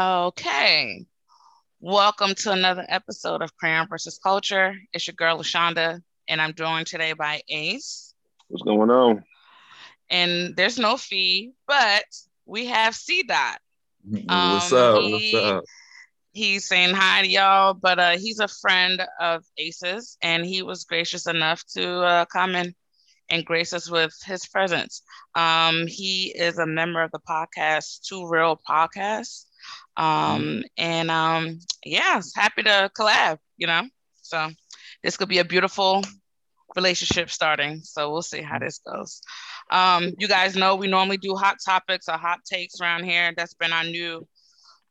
Okay. Welcome to another episode of Crayon versus Culture. It's your girl LaShonda, and I'm joined today by Ace. What's going on? And there's no fee, but we have C Dot. What's Um, up? he- What's up? He's saying hi to y'all, but uh, he's a friend of Ace's, and he was gracious enough to uh, come in and grace us with his presence. Um, he is a member of the podcast Two Real Podcasts. Um, and um, yeah, happy to collab, you know. So this could be a beautiful relationship starting. So we'll see how this goes. Um, you guys know we normally do hot topics or hot takes around here. That's been our new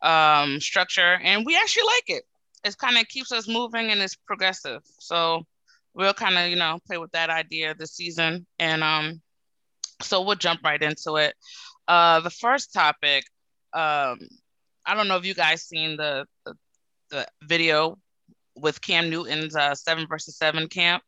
um, structure, and we actually like it. It kind of keeps us moving and it's progressive. So we'll kind of, you know, play with that idea this season. And um, so we'll jump right into it. Uh, the first topic, um, I don't know if you guys seen the the, the video with Cam Newton's uh, seven versus seven camp,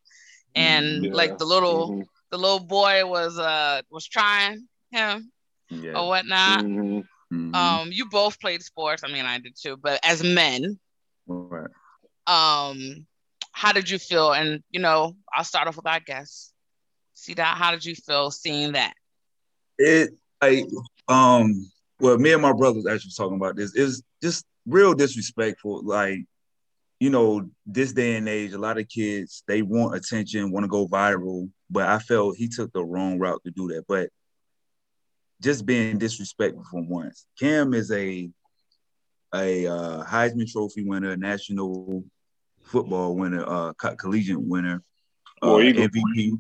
and Yeah. like the little Mhm. the little boy was uh was trying him Yeah. or whatnot. Mhm. Mhm. Um, you both played sports. I mean, I did too, but as men, Right. um, how did you feel? And you know, I'll start off with our guess. See that? How did you feel seeing that? It like um well me and my brothers actually talking about this is just real disrespectful. Like, you know, this day and age, a lot of kids they want attention, want to go viral, but I felt he took the wrong route to do that. But just being disrespectful for once. Cam is a a uh, Heisman Trophy winner, national football winner, uh, co- collegiate winner, uh. MVP.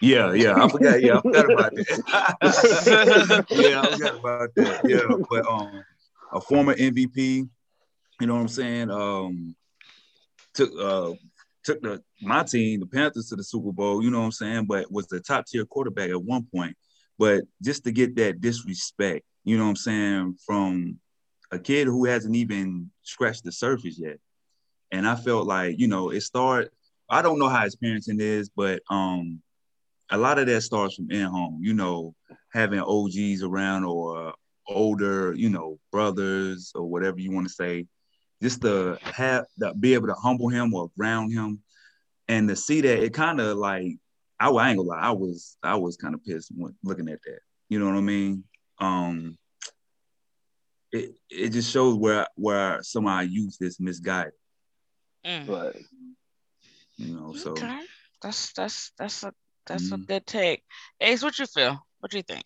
Yeah, yeah, I forgot. Yeah, I forgot about that. yeah, I forgot about that. Yeah, but um, a former MVP. You know what I'm saying? Um, took uh took the my team, the Panthers, to the Super Bowl. You know what I'm saying? But was the top tier quarterback at one point. But just to get that disrespect, you know what I'm saying, from a kid who hasn't even scratched the surface yet. And I felt like, you know, it started. I don't know how his parenting is, but um, a lot of that starts from in home. You know, having OGs around or older, you know, brothers or whatever you want to say, just to have that be able to humble him or ground him, and to see that it kind of like I, I ain't gonna lie, I was I was kind of pissed when looking at that. You know what I mean? Um, it it just shows where where some of our youth is misguided. Mm. Right. You know, so that's that's that's a that's a Mhm. good take. Ace, what you feel? What do you think?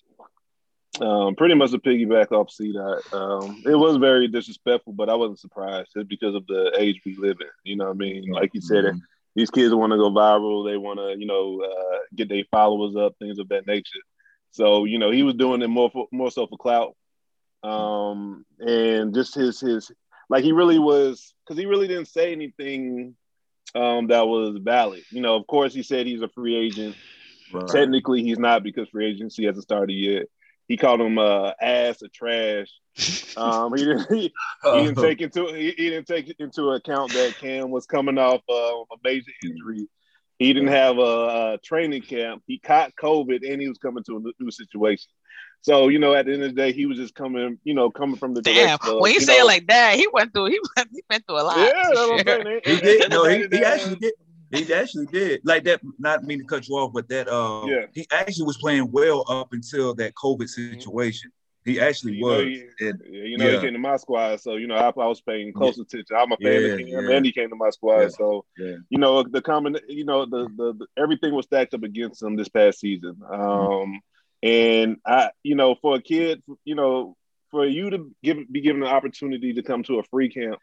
Um, pretty much a piggyback off C dot. Um, it was very disrespectful, but I wasn't surprised just because of the age we live in. You know what I mean? Like you said, Mhm. these kids want to go viral. They want to, you know, uh, get their followers up, things of that nature. So, you know, he was doing it more for, more so for clout. Um, and just his his like he really was because he really didn't say anything um that was valid. You know, of course he said he's a free agent. Right. Technically he's not because free agency hasn't started yet. He called him uh ass or trash. Um he didn't he, he didn't take into he, he didn't take into account that Cam was coming off uh, a major injury. He didn't have a, a training camp. He caught COVID and he was coming to a new- new situation. So you know, at the end of the day, he was just coming, you know, coming from the Damn, of, when you you say it like that, he went through he went he went through a lot. yeah, that's for what I'm sure. saying. He did. No, he, he actually did. He actually did. Like that. Not mean to cut you off, but that. Uh, Yeah. He actually was playing well up until that COVID situation. He actually You know, was. he- And- Yeah, you know, Yeah. he came to my squad, so you know, I, I was paying close attention. I'm a fan Yeah, of him, yeah. and he came to my squad, Yeah. so Yeah. you know, the common, you know, the, the the everything was stacked up against him this past season. Um, and I, you know, for a kid, you know, for you to give be given the opportunity to come to a free camp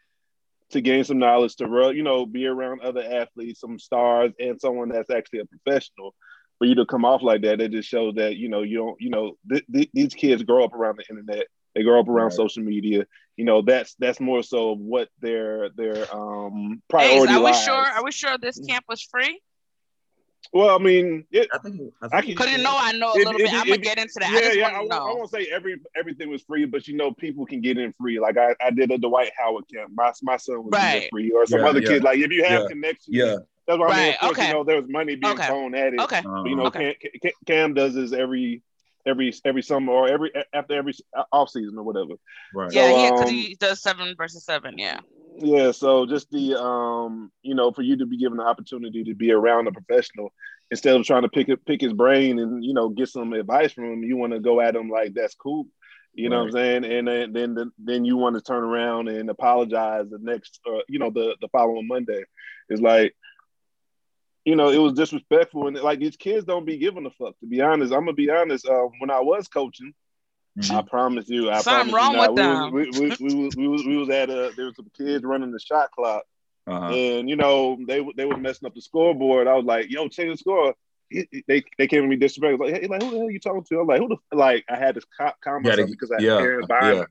to gain some knowledge, to you know, be around other athletes, some stars, and someone that's actually a professional. For you to come off like that, it just shows that you know you don't you know th- th- these kids grow up around the internet. They grow up around right. social media. You know that's that's more so what their their um priority. Hey, are we sure? Are we sure this camp was free? Well, I mean, it, I think I because you know I know a little it, bit. It, I'm gonna get into that. Yeah, I yeah. I, I, won't say every everything was free, but you know, people can get in free. Like I, I did a Dwight Howard camp. My my son was right. free, or some yeah, other yeah. kids. Like if you have yeah. connections, yeah. That's what right. I mean. Of course, okay. you know, there was money being okay. thrown at it. Okay. But, you know, okay. Cam, Cam does this every every every summer or every after every off season or whatever. Right. Yeah, so, yeah, because um, he does seven versus seven. Yeah. Yeah, so just the um, you know, for you to be given the opportunity to be around a professional instead of trying to pick pick his brain and you know get some advice from him, you want to go at him like that's cool. You know right. what I'm saying? And then then then you want to turn around and apologize the next, uh, you know, the the following Monday. It's like, you know, it was disrespectful, and like these kids don't be giving a fuck. To be honest, I'm gonna be honest. Uh, when I was coaching. I promise you, I something promise wrong you with them. We, we, we, we, we, was, we was at a there was some kids running the shot clock, uh-huh. And you know, they they were messing up the scoreboard. I was like, "Yo, change the score." they they came to me disrespectful. Like, hey, like who the hell are you talking to? I'm like, who the like? I had this cop comment because I had yeah, parents behind yeah.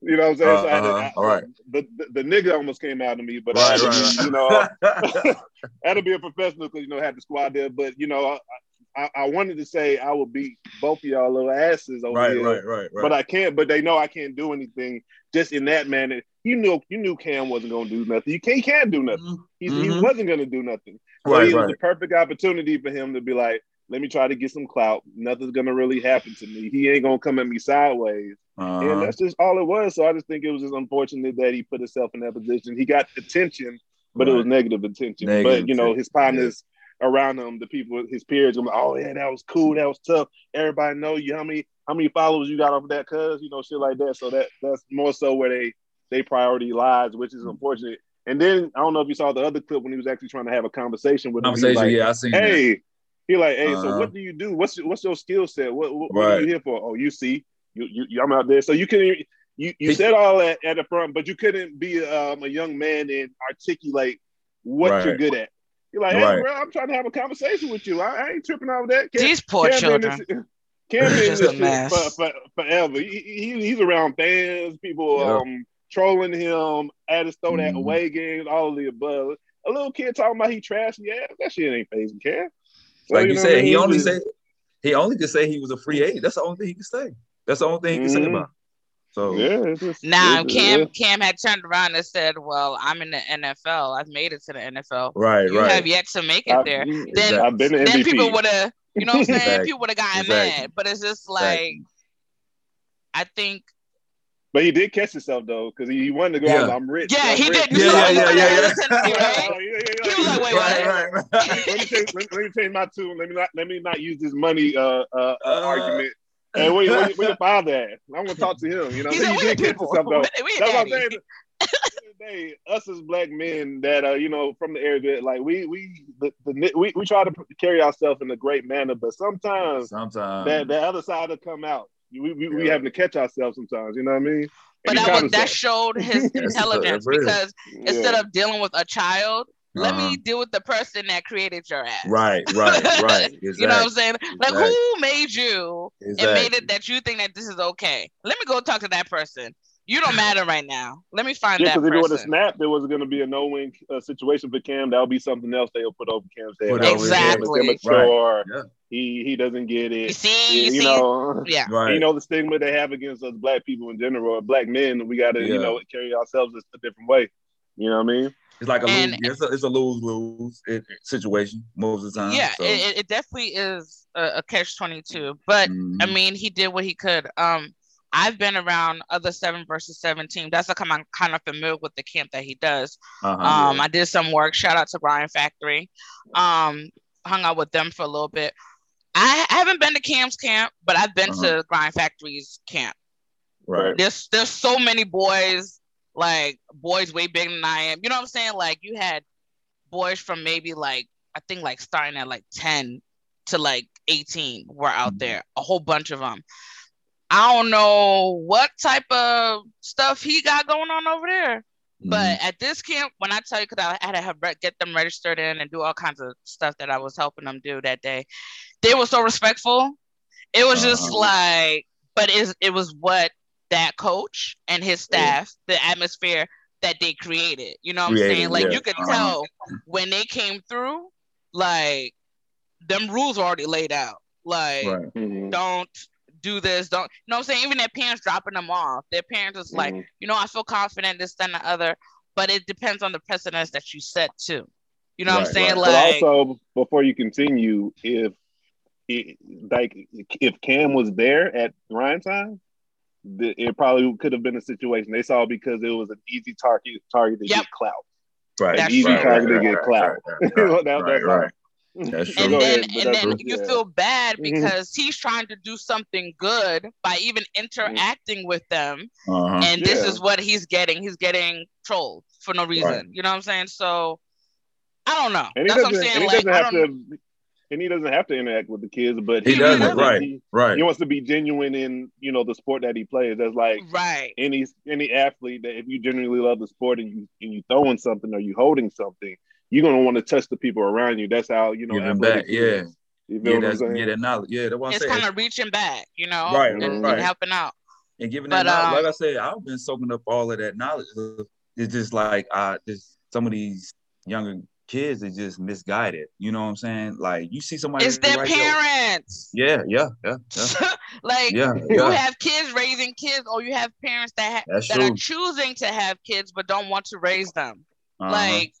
You know what I'm saying? Uh, so I uh-huh. I, all right. The, the, the nigga almost came out of me, but right, I, right, you know, I had to be a professional because you know I had the squad there. But you know, I, I, wanted to say I would beat both of y'all little asses over right, here, right, right, right. But I can't. But they know I can't do anything just in that manner. You knew you knew Cam wasn't going to do nothing. You can't, he can't do nothing. Mm-hmm. He, he wasn't going to do nothing. So right, it was the perfect opportunity for him to be like, let me try to get some clout. Nothing's gonna really happen to me. He ain't gonna come at me sideways. Uh-huh. And that's just all it was. So I just think it was just unfortunate that he put himself in that position. He got attention, but right. it was negative attention. Negative but you know, his partners yeah. Around him, the people, his peers, like, oh yeah, that was cool, that was tough. Everybody know you how many how many followers you got off of that, cuz you know, shit like that. So that that's more so where they they priority lies, which is unfortunate. And then I don't know if you saw the other clip when he was actually trying to have a conversation with conversation, him. Like, yeah, I seen Hey, that he like, hey, uh-huh. so what do you do? What's your, what's your skill set? What, what, right. what, are you here for? Oh, you see, you, you, you I'm out there. So you can you you said all that at the front, but you couldn't be um, a young man and articulate what right. you're good at. You're like, hey, right. bro, I'm trying to have a conversation with you. I, I ain't tripping over that. Cam, These poor Cam children. Cam been this shit for, for, forever. He, he, he's around fans, people yep. um, trolling him, at his throw mm-hmm. that away games, all of the above. A little kid talking about he trash, yeah, that shit ain't phasing Cam. Like you, you said, he only said he only could say he was a free agent. That's the only thing he could say. That's the only thing he could mm-hmm. say about. So yeah, just, now Cam yeah. Cam had turned around and said, "Well, I'm in the NFL. I've made it to the NFL. Right, right. you right. have yet to make it I've, there. Then, I've been then people would have, you know, what I'm saying exactly. people would have gotten exactly. mad. But it's just like, exactly. I think but he did catch himself though, because he, he wanted to go. Yeah. I'm rich. Yeah, I'm he rich. did. Yeah, yeah, yeah, yeah. yeah. He was like, wait, right, right, right. let, me change, let, let, me change my tune. Let me not let me not use this money uh, uh, uh, argument. And where, where, where your father at? I want to talk to him. You know, he, said, he did catch himself though. That's what I'm saying. Day, us as black men that uh, you know from the area, like we we the, the we, we try to carry ourselves in a great manner, but sometimes sometimes that the other side will come out we, we, yeah. we having to catch ourselves sometimes. You know what I mean? But that, was, that showed his intelligence because yeah. instead of dealing with a child, let uh-huh. me deal with the person that created your ass. Right, right, right. Exactly. you know what I'm saying? Like exactly. who made you exactly. and made it that you think that this is okay? Let me go talk to that person. You don't matter right now. Let me find yeah, that. Because if it would have snapped, there was going to be a no-win uh, situation for Cam. That'll be something else they'll put over Cam's head. Exactly. Right. Yeah. He he doesn't get it. You see, you, you see? know, yeah. Right. You know the stigma they have against us black people in general, black men. We got to yeah. you know carry ourselves a different way. You know what I mean? It's like a and, lose. It's a, it's a lose lose situation most of the time. Yeah, so. it, it definitely is a, a catch twenty two. But mm-hmm. I mean, he did what he could. Um, I've been around other seven versus seven teams. That's like I'm kind of familiar with the camp that he does. Uh-huh, um, yeah. I did some work. Shout out to Grind Factory. Um, hung out with them for a little bit. I, I haven't been to Cam's camp, but I've been uh-huh. to Grind Factory's camp. Right. There's there's so many boys, like boys way bigger than I am. You know what I'm saying? Like you had boys from maybe like I think like starting at like 10 to like 18 were out mm-hmm. there, a whole bunch of them. I don't know what type of stuff he got going on over there. Mm-hmm. But at this camp, when I tell you, because I had to have get them registered in and do all kinds of stuff that I was helping them do that day, they were so respectful. It was just uh-huh. like, but it, it was what that coach and his staff, yeah. the atmosphere that they created. You know what I'm saying? Like yeah. you could uh-huh. tell when they came through, like them rules are already laid out. Like right. mm-hmm. don't do this, don't you know what I'm saying? Even their parents dropping them off. Their parents is like, mm-hmm. you know, I feel confident, this, and the other. But it depends on the precedence that you set too. You know right, what I'm saying? Right. Like but also before you continue, if it, like if Cam was there at Ryan time, it probably could have been a situation they saw because it was an easy target target to yep. get clout. Right. An easy right, target right, to get clout. Right, right, That's true. And then, and then you yeah. feel bad mm-hmm. because mm-hmm. he's trying to do something good by even interacting mm-hmm. with them. Uh-huh. And this yeah. is what he's getting. He's getting trolled for no reason. You know what I'm saying? So I don't know. And That's what I'm saying. Like, I don't, to, and he doesn't have to interact with the kids, but he, he doesn't. Right, he, right. He wants to be genuine in you know the sport that he plays. That's like right. Any any athlete that if you genuinely love the sport and you and you throwing something or you holding something, you're gonna want to touch the people around you. That's how you know. Giving back, yeah. You yeah, that's, yeah, that knowledge. Yeah, that's what it's kind of reaching back, you know, right, and, right. and helping out. And giving but, that knowledge, um, like I said, I've been soaking up all of that knowledge. It's just like I just some of these younger kids are just misguided. You know what I'm saying? Like you see somebody. It's their parents. Yeah, yeah, yeah. yeah. like yeah, you yeah. have kids raising kids, or you have parents that ha- that true. are choosing to have kids but don't want to raise them. Uh-huh. Like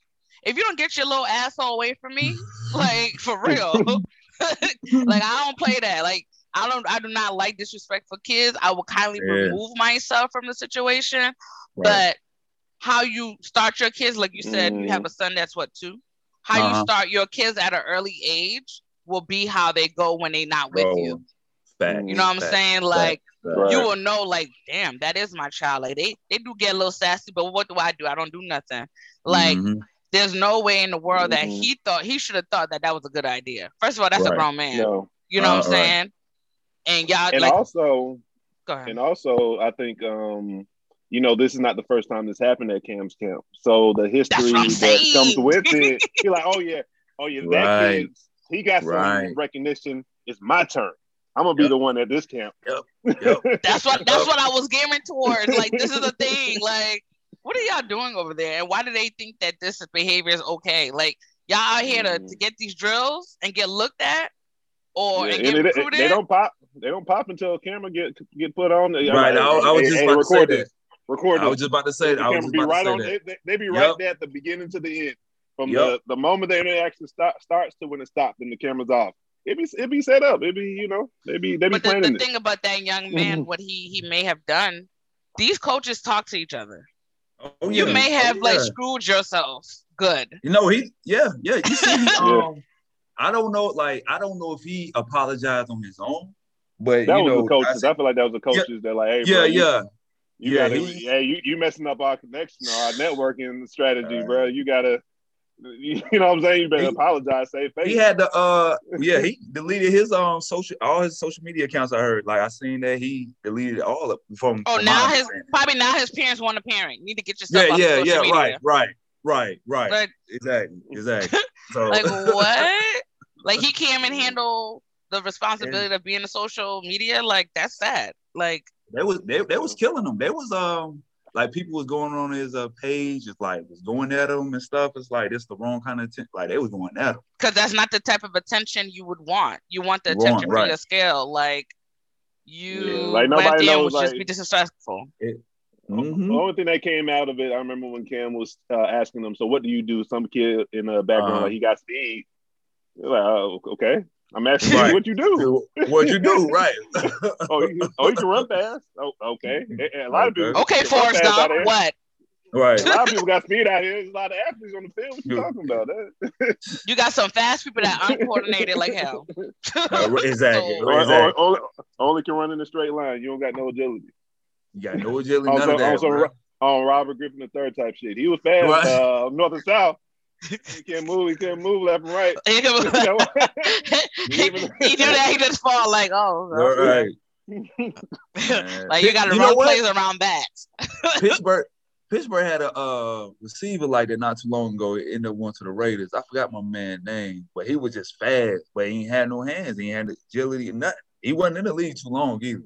if you don't get your little asshole away from me, like for real, like I don't play that. Like I don't, I do not like disrespect for kids. I will kindly yeah. remove myself from the situation, right. but how you start your kids, like you said, mm. you have mm. a son that's what two. How uh-huh. you start your kids at an early age will be how they go when they're not with Bro. you. Fact. You know what I'm saying? Like right. you will know, like, damn, that is my child. Like they they do get a little sassy, but what do I do? I don't do nothing. Like mm-hmm. there's no way in the world mm-hmm. that he thought he should have thought that that was a good idea. First of all, that's right. a grown man. No. You know uh, what I'm saying? And y'all and like, also, and also, I think um you know, this is not the first time this happened at Cam's camp. So the history that comes with it, you're like, oh yeah, oh yeah, that right. kid, he got some right. recognition. It's my turn. I'm gonna be the one at this camp. Yep. Yep. that's what that's what I was gearing towards. Like this is a thing. Like, what are y'all doing over there? And why do they think that this behavior is okay? Like y'all out here to, mm. to get these drills and get looked at, or yeah, and get it, they don't pop. They don't pop until a camera get get put on. Right. I, I, I was just about to say that recorded. I was just about to say. I was be right on. They, they, be right yep. there at the beginning to the end, from yep. the, the moment the interaction start, starts to when it stops and the camera's off. It be it be set up. It be you know they be they be but planning. The, the thing about that young man, mm-hmm. what he he may have done, these coaches talk to each other. Oh, yeah. You may have oh, yeah. like screwed yourself. Good. You know he yeah yeah. You see he, um, I don't know like I don't know if he apologized on his own, but that you was know, the coaches. I, I, feel like that was the coaches yeah, that like, hey, yeah, bro, yeah. You yeah, gotta, he, yeah, you, you messing up our connection, our networking strategy, uh, bro. You gotta, you know what I'm saying? You better he, apologize, say face. He had the, uh, yeah, he deleted his um social, all his social media accounts. I heard, like I seen that he deleted all of from. Oh, from now his probably now his parents want a parent. You need to get yourself. Yeah, yeah, yeah. Media. Right, right, right, right. Like, exactly, exactly. So like what? like he can't even handle the responsibility and, of being a social media. Like that's sad. Like they was they, they was killing him. They was um like people was going on his uh, page, it's like was going at him and stuff. It's like it's the wrong kind of attention. Like they was going at him because that's not the type of attention you would want. You want the attention right. for your scale, like you yeah, like nobody knows, would like, just be disrespectful. It, mm-hmm. The only thing that came out of it, I remember when Cam was uh, asking them, "So what do you do?" Some kid in the background, uh-huh. like he got speed. Like, oh, okay. I'm asking right. you what you do. what you do, right? oh, you, oh, you can run fast. Oh, okay. A lot of people. Okay, Forrest Gump. What? Right. A lot of people got speed out here. There's a lot of athletes on the field. What you talking about? That? you got some fast people that aren't coordinated like hell. uh, exactly. so, exactly. Only, only, can run in a straight line. You don't got no agility. You got no agility. also, none of that, also, on Robert Griffin the third type shit. He was fast, right. uh, north and south he can't move. He can't move left and right. he, he, he do that. He just fall like, oh, okay. right. like you got to run plays around that. Pittsburgh, Pittsburgh had a uh, receiver like that not too long ago. It ended up going to the Raiders. I forgot my man's name, but he was just fast, but he had no hands. He had agility and nothing. He wasn't in the league too long either.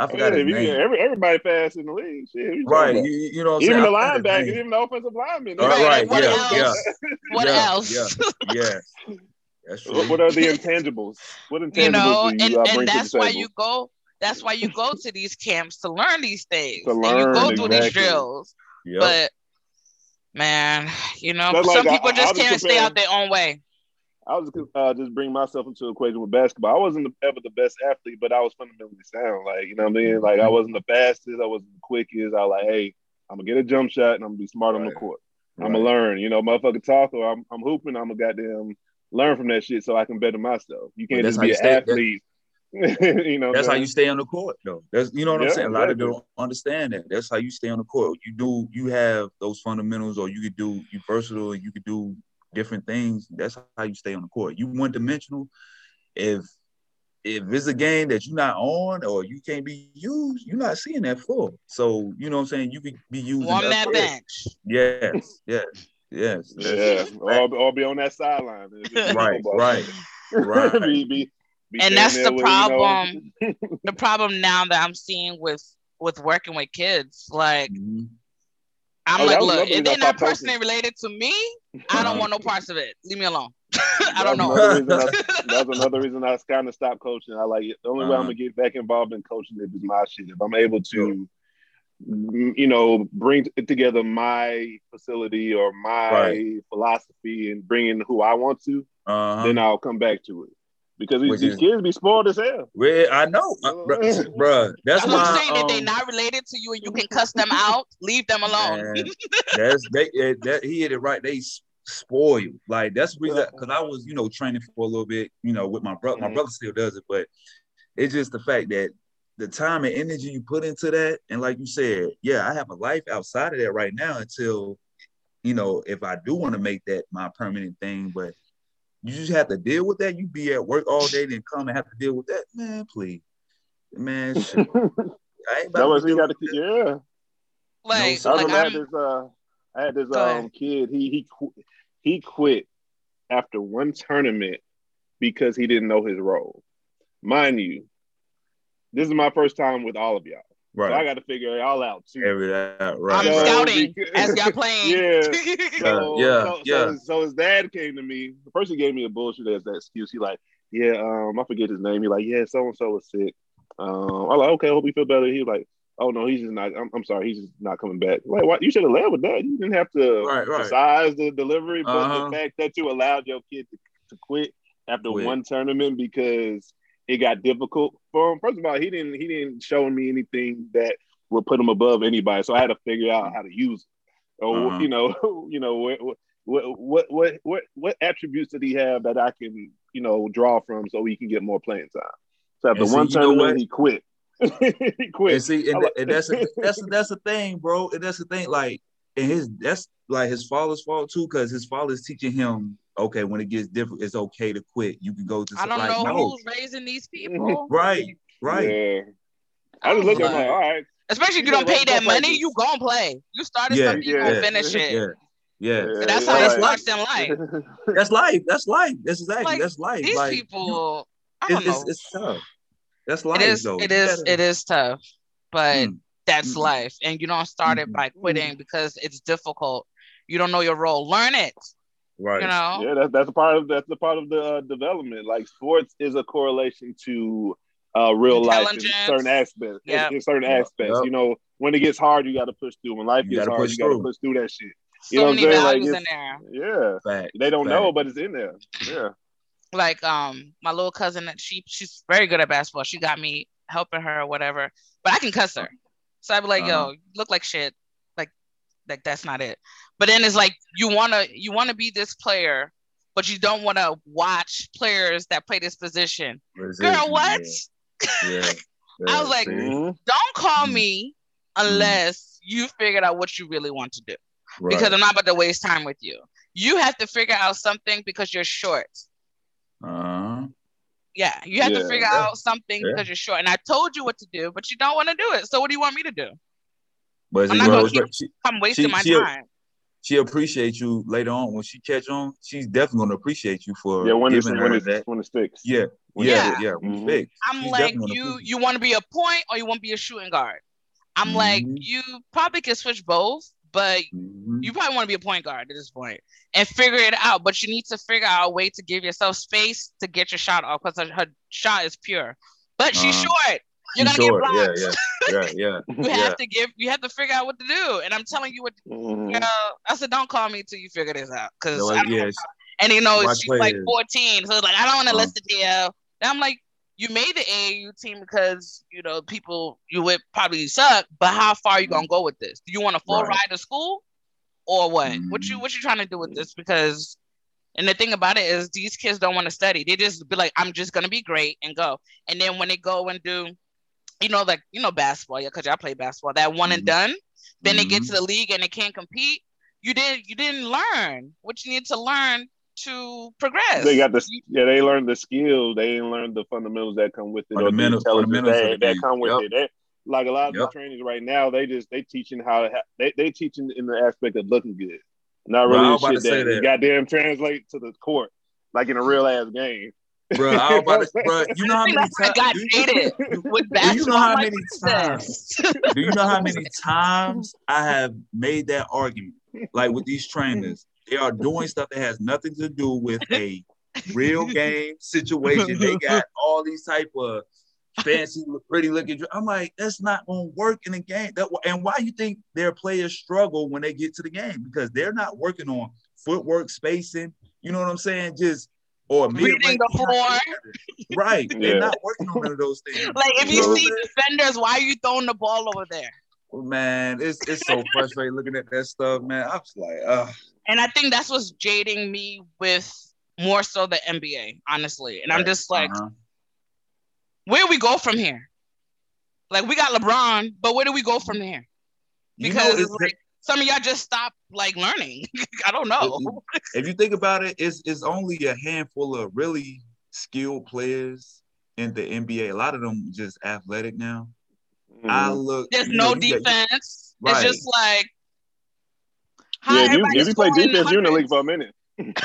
I forgot yeah, his name. Every, everybody fast in the league. Shit, right. You, you, know even the linebackers, even the offensive linemen. All right. right. What yeah. Else? Yeah. What yeah. else? Yeah. yeah. That's true. What, what are the intangibles? What intangibles you know, do you, and, uh, and that's why you go. That's why you go to these camps to learn these things. To learn, and you go exactly. through these drills. Yep. But man, you know, But, some like, people I- just I'll can't stay out their own way. I was uh, just bring myself into the equation with basketball. I wasn't the, ever the best athlete, but I was fundamentally sound. Like you know what I mean? Like I wasn't the fastest, I wasn't the quickest. I was like, hey, I'm gonna get a jump shot and I'm gonna be smart on the Right. court. I'm gonna learn. You know, motherfucker talk or I'm, I'm hooping. I'm gonna goddamn learn from that shit so I can better myself. You can't just be an stay- athlete. you know, That's how you stay on the court, though. That's you know what I'm saying. A lot of exactly. people don't understand that. That's how you stay on the court. You do you have those fundamentals, or you could do you versatile, you could do different things. That's how you stay on the court. You one dimensional. If if it's a game that you're not on or you can't be used, you're not seeing that full. So you know what I'm saying. You could be used. in Warm that other ways. bench. Yes, yes, yes. Yeah, or, or be on that sideline. Right, right, right. be, be, be And that's the with, you know- problem. The problem now that I'm seeing with with working with kids, like Mhm. I'm Oh, like, look, another if reason they're not stopped coaching. personally related to me, I don't Uh-huh. want no parts of it. Leave me alone. I don't That's know. another I- That's another reason I kind of stopped coaching. I like it. The only way I'm Uh-huh. gonna get back involved in coaching is my shit. If I'm able to, you know, bring t- together my facility or my Right. philosophy and bring in who I want to, Uh-huh. then I'll come back to it. Because these, these is- kids be spoiled as hell. Well, I know, uh, bruh, bruh. That's I'm why. saying that they're um, not related to you and you can cuss them out. Leave them alone. Man, that's they that he hit it right. They s- spoil you. Like that's the reason because I was, you know, training for a little bit, you know, with my brother. My Mhm. brother still does it, but it's just the fact that the time and energy you put into that, and like you said, yeah, I have a life outside of that right now until, you know, if I do want to make that my permanent thing, but you just have to deal with that. You be at work all day, then come and have to deal with that. Man, please. Man, shit. I ain't That about was to he deal got to with keep. that. Yeah. Like, so I like remember I had this uh I had this um kid, he he qu- he quit after one tournament because he didn't know his role. Mind you, this is my first time with all of y'all. So I got to figure it all out too. Every that, right. I'm So, scouting because- as y'all playing. Yeah. Uh, So, yeah, so, yeah. So, so his dad came to me. The person gave me a bullshit as that excuse. He like, yeah, um, I forget his name. He like, yeah, so and so was sick. Um, I'm like, okay, I hope he feel better. He was like, oh no, he's just not. I'm, I'm sorry, he's just not coming back. Like, what? You should have led with that. You didn't have to Right, right. emphasize the delivery, but Uh-huh. the fact that you allowed your kid to, to quit after Quit. one tournament because it got difficult for him. First of all, he didn't he didn't show me anything that would put him above anybody. So I had to figure out how to use it. Or Uh-huh. you know, you know what what what what what what attributes did he have that I can you know draw from so he can get more playing time. So after And one know tournament, he quit. he quit. And see, and, and that's a, that's a, that's the thing, bro. And that's the thing, like, and his that's like his father's fault too, because his father's teaching him, okay, when it gets difficult, it's okay to quit. You can go to I don't like, know no. who's raising these people. right, right. Yeah. I just look at him like, all right. Especially if you You don't pay that money, practice. you gon' play. You started Yeah, something, you gonna finish it. Yeah, yeah. Yeah, That's yeah, how it that's in life. That's life. That's life. That's exactly Like, that's life. These like, people, I you- don't it's, know. it's, it's tough. That's life, It is. though. It You is. gotta- It is tough, but Mm. that's Mm. life. And you don't start it by quitting because it's difficult. You don't know your role. Learn it. Right. You know. Yeah, that's that's a part of that's a part of the uh, development. Like sports is a correlation to uh, real life in certain aspects. in- Yep. In, certain Yep, aspects, yep. you know, when it gets hard, you got to push through. When life You gets hard, push you got to push through that shit. So You know what many I'm saying? Like, in there. Yeah, Fact. they don't know, but it's in there. Yeah. like um my little cousin that she she's very good at basketball. She got me helping her or whatever. But I can cuss her. So I'd be like, Uh-huh. yo, look like shit. Like like that's not it. But then it's like you wanna you wanna be this player, but you don't wanna watch players that play this position. Girl, what? Yeah. yeah. I was like. Don't call Mm. me unless you figured out what you really want to do. Right. Because I'm not about to waste time with you. You have to figure out something because you're short. uh-huh. Yeah, you have Yeah. to figure Yeah. out something Yeah. because you're short. And I told you what to do, but you don't want to do it. So what do you want me to do? But I'm not gonna keep- she, I'm wasting She- my she'll- time. She appreciate you later on when she catch on. She's definitely gonna appreciate you for Yeah, when it's giving when her it's that. when it sticks. Yeah, When yeah, Yeah. yeah. when it's Mhm. fixed. I'm She's like, you you want to be a point or you want to be a shooting guard? I'm like, Mhm. you probably can switch both, but Mhm. you probably want to be a point guard at this point and figure it out. But you need to figure out a way to give yourself space to get your shot off because her, her shot is pure. But she's Uh-huh. short. You're gonna short. get blocked. Yeah, yeah, yeah, yeah. You yeah. have to give. You have to figure out what to do. And I'm telling you what. Mhm. Girl, I said, don't call me till you figure this out. Cause So, I like, don't yeah, and you know she's like 14, so like I don't want to Uh-huh. listen to you. And I'm like, you made the AAU team because you know people you would probably suck, but how far are you gonna go with this? Do you want a full Mm-hmm. Right. ride to school, or what? What you what you trying to do with this? Because and the thing about it is these kids don't want to study. They just be like, I'm just gonna be great and go. And then when they go and do, you know, like you know basketball, yeah, because I play basketball, that one and Mhm. done. Then they get to the league and they can't compete. You didn't you didn't learn what you need to learn to progress. They got the yeah. They learned the skill. They didn't learn the fundamentals that come with it, or the Fundamentals- fundamentals that, the that come with Yep. it. They, like a lot of Yep. the trainings right now, they just they teaching how to ha- they they teaching in the aspect of looking good, not really was the shit to that, that. goddamn translate to the court like in a real ass game. Bro. I was about to, bro. You know how many that's I times? got Do you, with do basketball. you know how many times? do you know how many times I have made that argument? Like with these trainers, they are doing stuff that has nothing to do with a real game situation. They got all these type of fancy, pretty looking. I'm like, that's not gonna work in a game. That and why you think their players struggle when they get to the game because they're not working on footwork, spacing. You know what I'm saying? Just or Reading mid-range- the floor. Right. They're not working on none of those things. Like if You you know see defenders, why are you throwing the ball over there? Man, it's it's so frustrating looking at that stuff, man. I'm just like, uh And I think that's what's jading me with more so the NBA, honestly. And I'm just like, uh-huh. where we go from here? Like we got LeBron, but where do we go from here? You Because know, it's- like some of y'all just stop like learning. I don't know. if you think about it, it's it's only a handful of really skilled players in the NBA. A lot of them just athletic now. I Mhm. look. There's you know, no got- defense. Right. It's just like hi, yeah, if you, if you play scoring defense, you're in the league for a minute.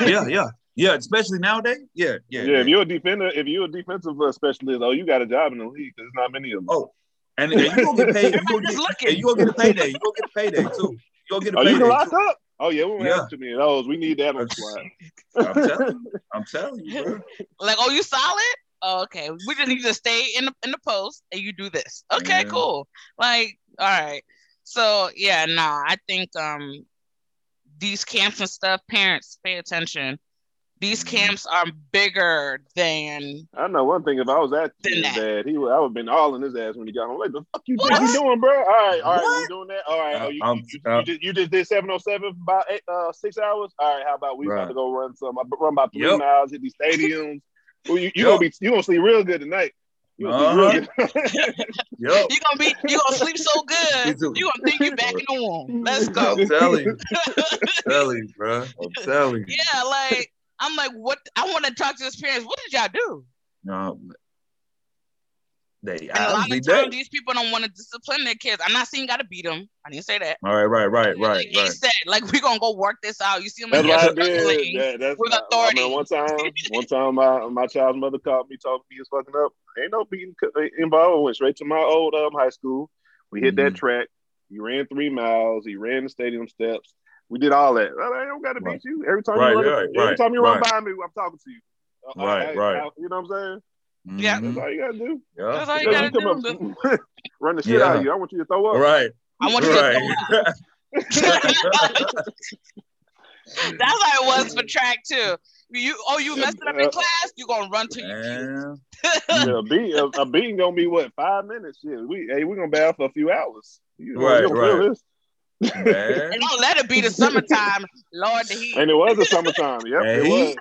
yeah, yeah, yeah. Especially nowadays. Yeah, yeah. Yeah, if you're a defender, if you're a defensive uh, specialist, oh, you got a job in the league. Because there's not many of them. Oh, and, and you gonna get paid. You gonna Everybody's get, looking. and you gonna get a payday. You gonna get a payday too. You gonna get a Oh, payday. you can lock too. up. Oh yeah, we don't Yeah. have too many of those. We need that on the squad. I'm telling you. I'm telling you, bro. Like, oh, you solid? Oh, okay. We just need to stay in the in the post and you do this. Okay, Yeah. cool. Like, all right. So yeah, nah, I think um these camps and stuff, parents pay attention. These camps are bigger than I know one thing. If I was at Then his that. dad, he would. I would have been all in his ass when he got home. Like, the fuck you think What? you doing, bro? All right, all right, What? we doing that. All right, oh, you, I'm- you, you, just, you just did seven oh seven for about eight, uh, six hours. All right, how about we about to go run some? I run about three Yep. miles, hit these stadiums. Well, you, you Yep. gonna be you gonna sleep real good tonight. You gonna Uh-huh. sleep real good. Gonna be you gonna sleep so good. You gonna think you're back in the womb. Let's go. I'm telling you, I'm telling you, bro. I'm telling you. yeah, like I'm like, what I want to talk to his parents. What did y'all do? No, they And a lot of times, these people don't want to discipline their kids. I'm not saying you got to beat them. I didn't say that. All right, right, right, right, he right. said, like we're gonna go work this out. You see them That's in what I did. struggling. Yeah, that's with I- authority. I mean, one time, one time, my my child's mother called me, told me he was fucking up. Ain't no beating co- involved. Went straight to my old um high school. We hit that Mhm. track. He ran three miles. He ran the stadium steps. We did all that. I don't got to Right. beat you every time. Right, you run, right, every right, time you run right. by me, I'm talking to you. Uh, Right, I- I- right. I- you know what I'm saying? Yeah. Mhm. That's all you gotta do. Yeah. That's all you gotta you do. up, run the shit out of you. I want you to throw up. Right. I want you to throw up. That's how it was for track too. You oh you messed it up in class, you gonna run to your cue. Man. Yeah, a beat, a, a beating gonna be what five minutes? Shit, we hey, we gonna battle for a few hours. You know, Right, you right. This. Man. And don't let it be the summertime. Lord the heat. And it was the summertime. Yep, Hey. it was.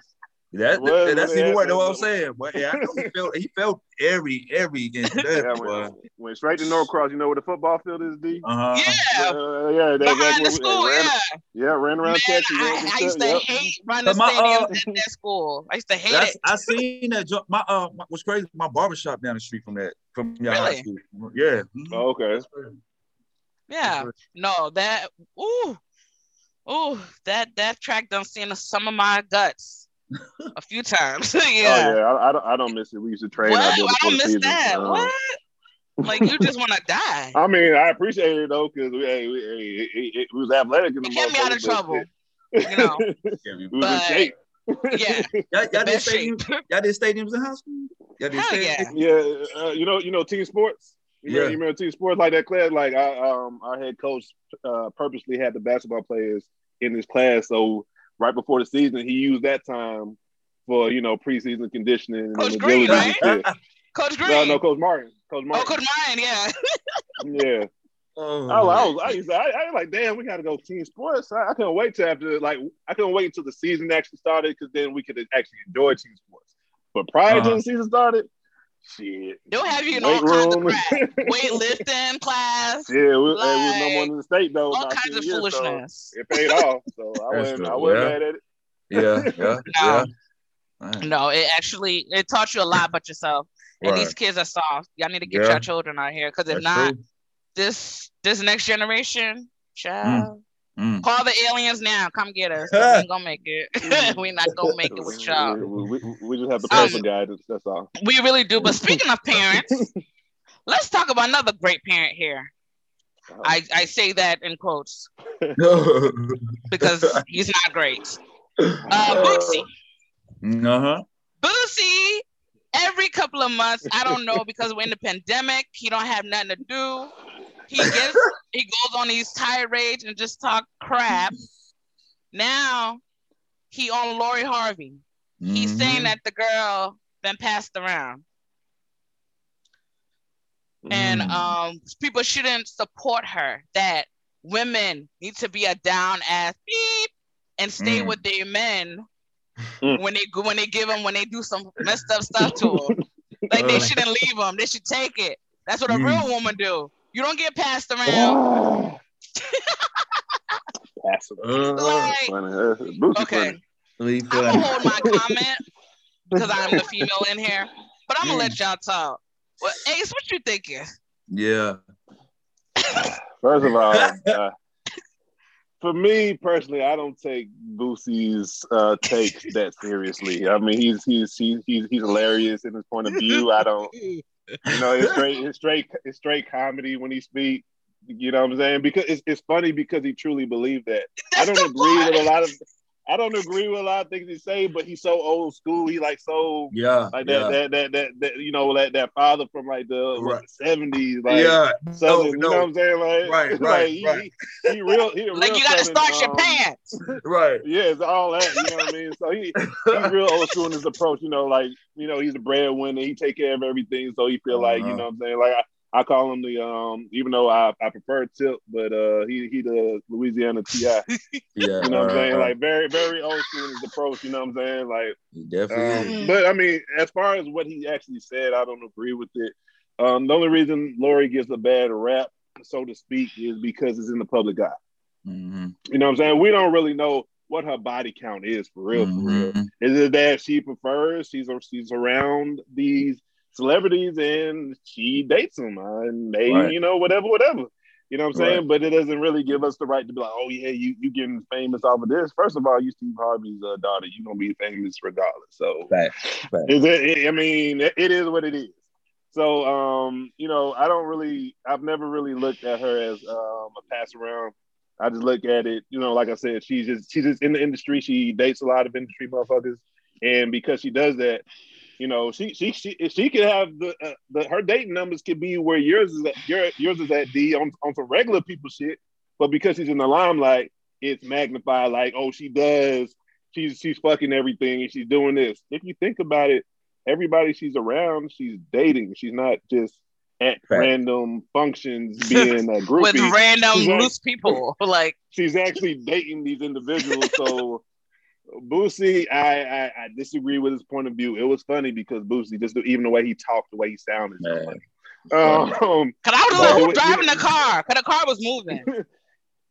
That, that that's even worse. That's what I'm saying. But yeah, I know he felt he felt every every inch of that. Yeah, went, went straight to Norcross. You know where the football field is, D? Uh-huh. Yeah, uh, yeah, that, behind the school. Ran, yeah, yeah, ran around Man, I, I, used to yep. hate running the stadium uh, at that school. I used to hate it. I seen that. My uh, my, was crazy. My barbershop down the street from that from your really? high school. Yeah. Mm-hmm. Oh, okay. Yeah. No, that. Ooh. Ooh, that that track done seen some of my guts a few times. yeah. Oh yeah, I, I, don't I don't miss it. We used to train. What? I, I don't miss season. that. Uh, what? Like you just want to die. I mean, I appreciate it though, because we, hey, we, hey, it, was athletic in the kept me out of trouble. you know, but, yeah, y'all, y'all did stadiums. Y'all did stadiums in high school. Y'all did Hell yeah, yeah. Uh, you know, you know, team sports. You yeah, remember, you remember team sports like that class. Like I, um, our head coach uh, purposely had the basketball players in his class, so right before the season, he used that time for you know preseason conditioning. Coach Green, right? Coach Green. No, no, Coach Martin. Coach Martin. Oh, Coach Martin, yeah. yeah. Oh, I, I, was, I used to, I, I was like, damn, we got to go team sports. I, I, couldn't wait till after, like, I couldn't wait until the season actually started because then we could actually enjoy team sports. But prior uh-huh. to the season started, shit. They'll have you in all kinds of crap. Weightlifting class. Yeah, we, like, we was number one in the state though. All kinds of years, foolishness. So it paid off, so I wasn't, I wasn't yeah. mad at it. Yeah, yeah, no. yeah. No, it actually it taught you a lot about yourself. And right. these kids are soft. Y'all need to get yeah. your children out here because if That's not, true. this this next generation, child. Mm. Mm. Call the aliens now. Come get us. we ain't gonna make it. we not gonna make it with y'all. We, we, we just have the paper um, guidance. That's all. We really do. But speaking of parents, let's talk about another great parent here. Oh. I, I say that in quotes because he's not great. Uh, Boosie. Uh huh. Boosie. Every couple of months, I don't know because we're in the pandemic. He don't have nothing to do he gets he goes on these tirades and just talk crap. Now he on Lori Harvey. He's mm-hmm. saying that the girl been passed around. Mm. And um people shouldn't support her. That women need to be a down ass beep and stay mm. with their men mm. when they when they give them when they do some messed up stuff to them. Like they shouldn't leave them. They should take it. That's what a mm. real woman do. You don't get passed around. Oh. Pass around. Like, okay. I'm gonna hold my comment because I'm the female in here, but I'm gonna let y'all talk. Well, Ace, what you thinking? Yeah. First of all, uh, for me personally, I don't take Boosie's uh, takes that seriously. I mean, he's he's he's he's, he's hilarious in his point of view. I don't you know, it's straight, it's straight, it's straight comedy when he speaks. You know what I'm saying? Because it's, it's funny because he truly believed that. I don't agree with a lot of I don't agree with a lot of things he say, but he's so old school. He like so yeah, like that, yeah. That, that, that that you know that that father from like the seventies, like yeah, southern, no, you know what I'm saying? Like right, right, like, right. He, he, real, he like real you got to start um, your pants, right? Yeah, it's all that. You know what I mean? So he he's real old school in his approach. You know, like you know he's a breadwinner. He take care of everything, so he feel uh-huh. like you uh-huh. know what I'm saying. Like I, I call him the um, even though I, I prefer Tip, but uh, he he the Louisiana T.I. yeah, you know what I'm saying. Like very very old school in his approach. You know what I'm saying. Like he definitely. Um, but I mean, as far as what he actually said, I don't agree with it. Um, the only reason Lori gets a bad rap, so to speak, is because it's in the public eye. Mm-hmm. You know what I'm saying. We don't really know what her body count is for real. Mm-hmm. For real, mm-hmm. is it that she prefers? She's she's around these celebrities and she dates them and they, right. you know, whatever, whatever. You know what I'm saying? Right. But it doesn't really give us the right to be like, oh yeah, you you getting famous off of this. First of all, you Steve Harvey's uh, daughter, you're gonna be famous regardless. So right. Is it, I mean, it, it is what it is. So um, you know, I don't really I've never really looked at her as um, a pass around. I just look at it, you know, like I said, she's just she's just in the industry. She dates a lot of industry motherfuckers, and because she does that, you know, she she she she could have the uh, the her dating numbers could be where yours is at your, yours is at D on on some regular people shit, but because she's in the limelight, it's magnified. Like, oh, she does. She's she's fucking everything and she's doing this. If you think about it, everybody she's around, she's dating. She's not just at right. random functions being a group with random she's loose like, people. Like she's actually dating these individuals. So Boosie, I, I, I disagree with his point of view. It was funny because Boosie, just even the way he talked, the way he sounded, funny. Um, Cause I was like, who driving the car? Cause the car was moving.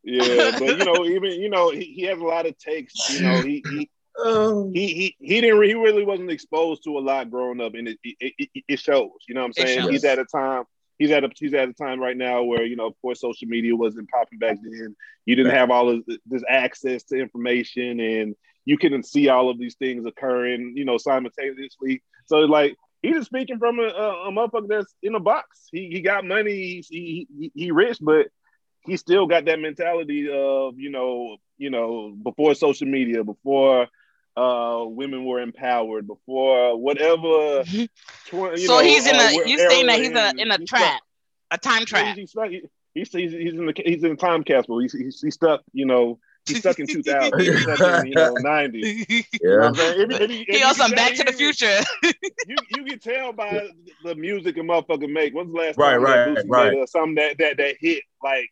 yeah, but you know, even you know, he, he has a lot of takes. You know, he he. Um, he, he he didn't he really wasn't exposed to a lot growing up and it it, it, it shows you know what i'm saying he's at a time he's at a he's at a time right now where you know of course social media wasn't popping back then you didn't have all of this access to information and you can see all of these things occurring, you know, simultaneously. So like he's just speaking from a, a, a motherfucker that's in a box. He he got money, he, he he rich, but he still got that mentality of you know you know before social media, before uh women were empowered, before whatever. Tw- so know, he's in uh, a. you're saying that he's a, in a trap, a time trap. He's, he's, he's, he's, he's in the he's in the time capsule. He's, he's, he's stuck, you know He's stuck in 2000, he's stuck in, you know, 90. Yeah. You know if, if, if, he also Back to the Future. you you can tell by the music a motherfucker make. When's the last right, time right, right. Made, uh, something that, that that hit like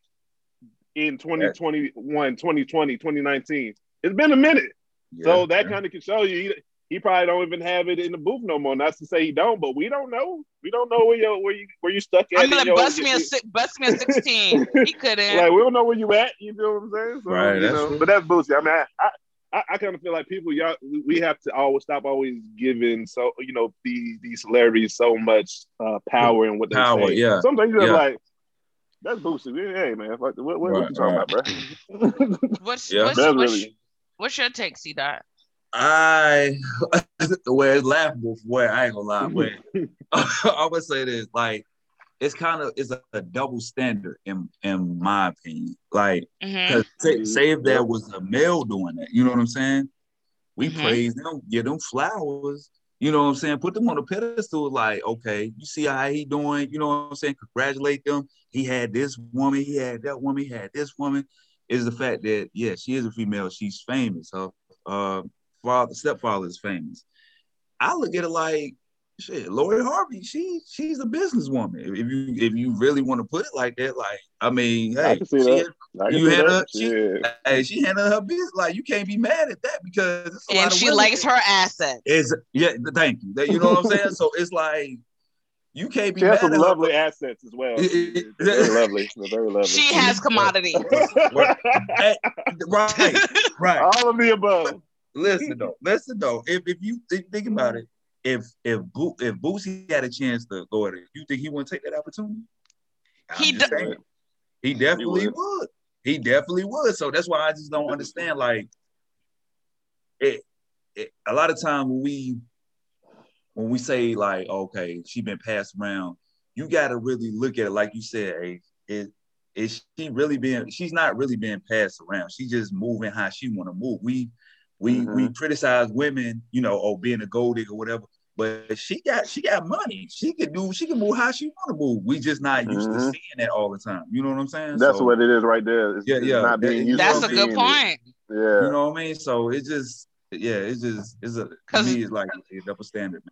in 2021, 2020, 2019? It's been a minute. Yeah, so that yeah. kind of can show you he probably don't even have it in the booth no more. Not to say he don't, but we don't know. We don't know where you where you where you stuck at. I'm gonna bust me a bust me a sixteen. he couldn't. Like we don't know where you at. You know what I'm saying? So, right. You know, but that's Boosie. I mean, I, I, I kind of feel like people, y'all, we have to always stop always giving so you know these these celebrities so much uh, power and what they power. Say. Yeah. Sometimes you're yeah. like. That's Boosie. Hey man, what, what, what, right, what you talking right. about, bro? what's, yeah. what's, what's, really... what's your take, C Dot? I where it's laughable for where I ain't gonna lie, but I would say this like it's kind of it's a, a, double standard in in my opinion. Like, because mm-hmm. say, say, if there was a male doing that, you know what I'm saying? We mm-hmm. praise them, give them flowers. You know what I'm saying? Put them on a pedestal. Like, okay, you see how he doing? You know what I'm saying? Congratulate them. He had this woman. He had that woman. He had this woman. Is the fact that yeah, she is a female. She's famous. Her uh, father, stepfather is famous. I look at it like shit, Lori Harvey, she she's a businesswoman. If you if you really want to put it like that, like I mean, hey, I she, you handle she, yeah. hey, she handled her business like you can't be mad at that because and she likes her assets. Is yeah, thank you. That, you know what I'm saying? so it's like you can't be. She has some lovely her. assets as well. It, very lovely. very lovely. She has commodities. Eh, right, right. All of the above listen though, listen though. If if you think, think about it, if if Bo- if Boosie had a chance to go at it, you think he wouldn't take that opportunity? he d- he definitely he would. would. He definitely would. So that's why I just don't understand. Like, it, it a lot of time when we when we say like, okay, she been passed around, you got to really look at it like you said. Hey, it is she really being? She's not really being passed around. She's just moving how she want to move. We we mm-hmm. we criticize women, you know, or being a gold digger or whatever. But she got she got money. She can do she can move how she want to move. We just not used mm-hmm. to seeing that all the time. You know what I'm saying? That's so, what it is right there. It's, yeah, yeah. Not being used That's a good point. It. Yeah. You know what I mean? So it just yeah, it's just it's a to me it's like a double standard.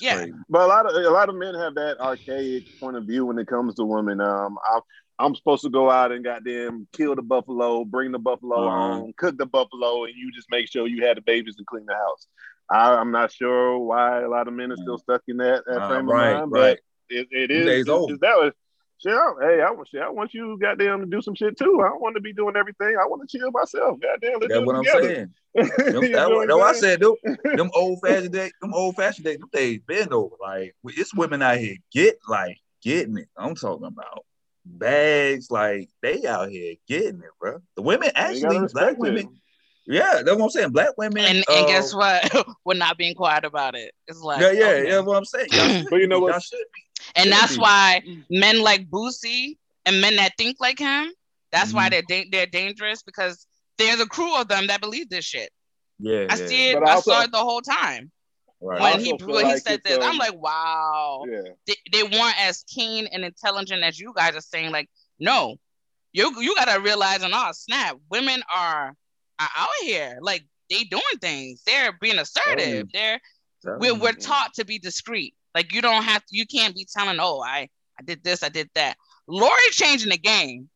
yeah. Crazy. But a lot of a lot of men have that archaic point of view when it comes to women. Um, I I'm supposed to go out and goddamn kill the buffalo, bring the buffalo uh-huh. home, cook the buffalo, and you just make sure you had the babies and clean the house. I, am not sure why a lot of men are still stuck in that, that uh, frame right, of mind, right. but it, it is. It's, it's that was, shit, hey, I want, shit, I want you goddamn to do some shit too. I don't want to be doing everything. I want to chill myself. Goddamn, let's That's what I'm saying. them, what, I said. Them, them old fashioned days, them old fashioned days, them days been over. Like it's women out here get like getting it. I'm talking about bags, like they out here getting it, bro. The women actually, black women. It. Yeah, that's what I'm saying. Black women, and, uh, guess what? We're not being quiet about it. It's like, yeah, yeah, okay. yeah. What I'm saying, but you know what? Should be, And that's why men like Boosie and men that think like him, that's mm-hmm. why they're da- they're dangerous because there's a crew of them that believe this shit. Yeah, I yeah. see it. I saw it the whole time. Right. When he when like he said this, um, I'm like, wow. Yeah. They, they weren't as keen and intelligent as you guys are saying. Like, no, you you gotta realize and oh snap, women are, are out here. Like they doing things. They're being assertive. They're we're we're taught to be discreet. Like you don't have to, you can't be telling, oh, I I did this, I did that. Lori changing the game.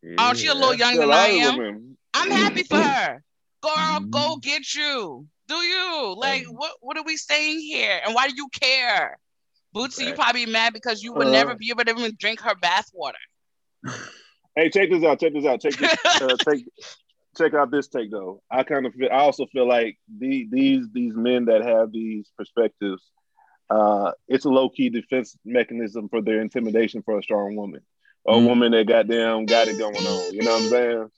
Yeah, oh, she a little younger than I am. Women. I'm happy for her. girl, mm-hmm. go get you. Do you like mm-hmm. what? What are we saying here? And why do you care? Boosie, right. you probably mad because you would uh, never be able to even drink her bath water. Hey, check this out. Check this out. Check this. Uh, take, check out this take though. I kind of feel. I also feel like the, these these men that have these perspectives, uh, it's a low key defense mechanism for their intimidation for a strong woman, a mm. woman that goddamn got it going on. You know what I'm saying?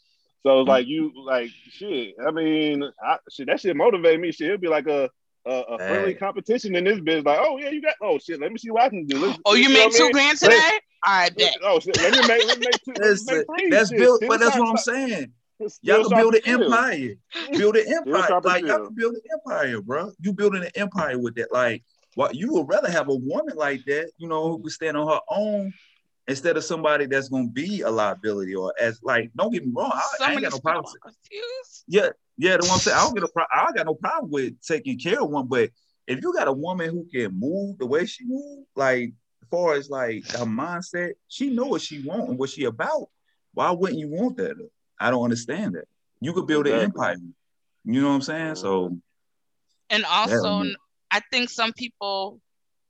So it's mm. like you like shit. I mean, I, shit, that shit motivate me. Shit, it'd be like a a, a friendly competition in this business. Like, oh yeah, you got. Oh shit, let me see what I can do. Let's, oh, you make two grand today? All right, bet. Oh shit, let me make let me make two. Let's make three. That's built, but that's what I'm saying. Y'all can build an empire. Build an empire. like y'all can build an empire, bro. You building an empire with that. Like, what you would rather have a woman like that, you know, who can stand on her own instead of somebody that's gonna be a liability or as like don't get me wrong, I, I ain't got no problem. Yeah, yeah, the one saying I don't get a pro- I got no problem with taking care of one, but if you got a woman who can move the way she move, like as far as like her mindset, she know what she want and what she about. Why wouldn't you want that? I don't understand that. You could build exactly. an empire. You know what I'm saying? So mm-hmm. and also I think some people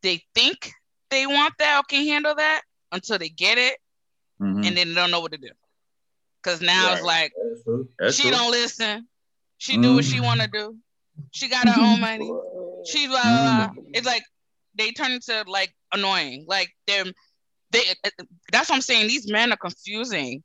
they think they want that or can handle that until they get it, mm-hmm. and then they don't know what to do. Cause now right. it's like That's That's she true. don't listen. She mm-hmm. do what she want to do. She got her own money. She blah, blah, blah. It's like they turn into like annoying. Like they're they. That's what I'm saying. These men are confusing.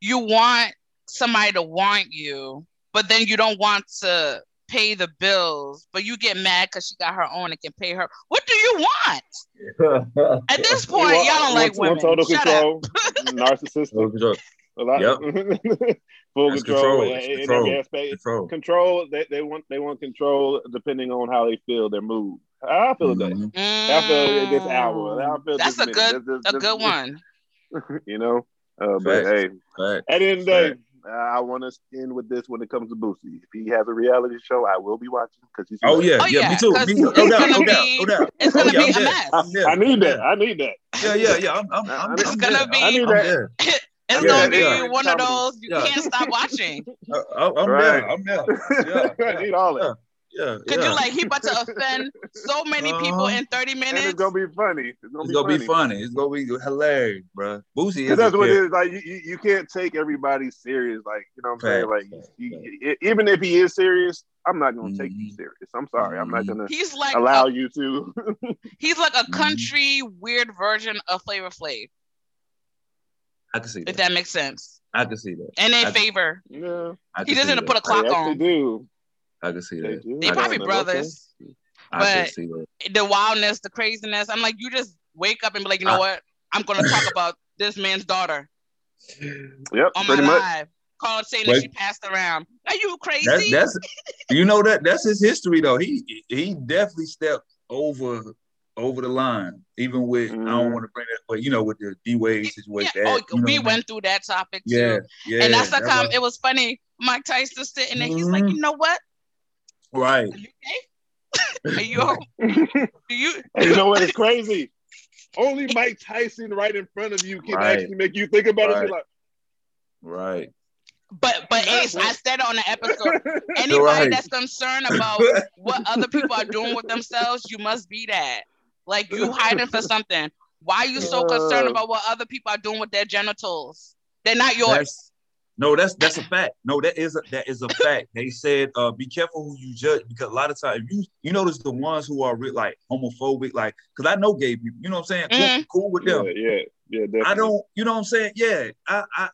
You want somebody to want you, but then you don't want to pay the bills, but you get mad because she got her own and can pay her. What do you want? At this point, want, y'all don't like women. Total Shut control, narcissistic. A lot yep. full control, control. In, control. every aspect. Control. control. They, they want they want control depending on how they feel their mood. I feel mm-hmm. that. I feel this hour. I feel That's a good this, this, a good one. you know, uh, but hey, at the end of the day, I want to end with this when it comes to Boosie. If he has a reality show, I will be watching because he's. Oh yeah, oh, yeah, me too. Me too. No doubt, no doubt, no doubt. It's gonna oh, yeah, be a mess. I, I, need that. I need that. Yeah, yeah, yeah. I'm, I'm, I'm, it's I'm gonna there. be. I need that. It's yeah, gonna be yeah. one of those you yeah. can't stop watching. I, am right. there. I'm there. Yeah, I need all that yeah. Cause yeah. you like he about to offend so many uh-huh. people in 30 minutes. And it's gonna be funny. It's gonna, it's be, gonna funny. be funny. It's gonna be hilarious, bro. Boosie is that's what it is. Like you, you can't take everybody serious. Like you know what I'm saying. Like you, even if he is serious, I'm not gonna mm-hmm. take you mm-hmm. serious. I'm sorry. I'm not mm-hmm. gonna. He's like allow a, you to. he's like a mm-hmm. country mm-hmm. weird version of Flavor Flav. I can see that. If that makes sense. I can see that. And in favor. Yeah. He doesn't put a clock on. Do. I can see that. They probably brothers. But the wildness, the craziness. I'm like, you just wake up and be like, you know I, what? I'm gonna talk about this man's daughter. Yep. On my much. live. Call saying that she passed around. Are you crazy? That's, that's you know that that's his history though. He he definitely stepped over over the line, even with mm. I don't mm-hmm. want to bring that, but you know, with the D Wade situation. Yeah. oh, we went mean? through that topic too. Yeah, yeah. And that's the time it was funny. Mike Tyson sitting there, he's like, mm-hmm. you know what? Right. Are you okay? Are you? do you? And you know what? It's crazy. Only Mike Tyson right in front of you can right. actually make you think about right. it. Like, right. But but Ace, I said on the episode, anybody right. that's concerned about what other people are doing with themselves, you must be that. Like you hiding for something. Why are you so concerned uh. about what other people are doing with their genitals? They're not yours. That's, no, that's that's a fact. No, that is a that is a fact. They said, uh, be careful who you judge because a lot of times you you notice the ones who are re- like homophobic, like because I know gay people, you know what I'm saying? Mm-hmm. Cool, cool, with them. Yeah, yeah, yeah. Definitely. I don't, you know what I'm saying? Yeah, I, I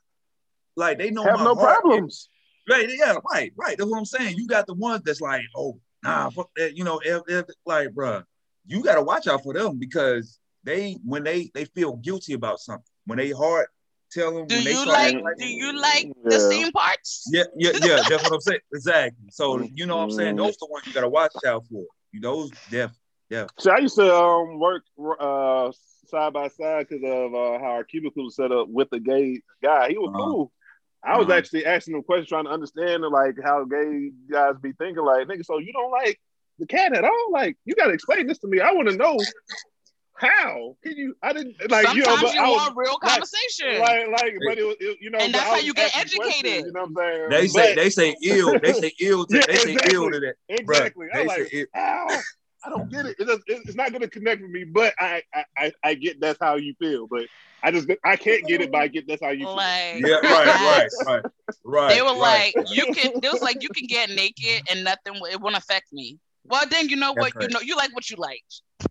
like they know have no heart. problems. Right, yeah, right, right. That's what I'm saying. You got the ones that's like, oh, nah, fuck that. You know, if, if, like, bro, you got to watch out for them because they when they they feel guilty about something when they heart tell them. Do you like? Do you like yeah. the scene parts? Yeah, yeah, yeah. that's what I'm saying. Exactly. So you know what I'm saying. Those are the ones you gotta watch out for. You those def, yeah. So I used to um work uh side by side because of uh, how our cubicle was set up with a gay guy. He was uh-huh. cool. I was uh-huh. actually asking him questions, trying to understand like how gay guys be thinking. Like, nigga, so you don't like the cat at all? Like, you gotta explain this to me. I want to know how can you? I didn't like. Sometimes you, know, but you I was- want real conversation. Like, like, but it, was- it, you know, And that's how you get educated. You know what I'm saying? They say they say ill. They say ill. To, Yeah, they say exactly. ill to that. exactly. Bruh, I'm they like, say ill. how? I don't get it. It does, it's not going to connect with me, but I, I, I, I get that's how you feel. But I just, I can't get it, but I get that's how you feel. like Yeah, right, right, right, right. they were right. like, you can. It was like, you can get naked and nothing. It won't affect me. Well, then you know That's what? You right. know, you like what you like.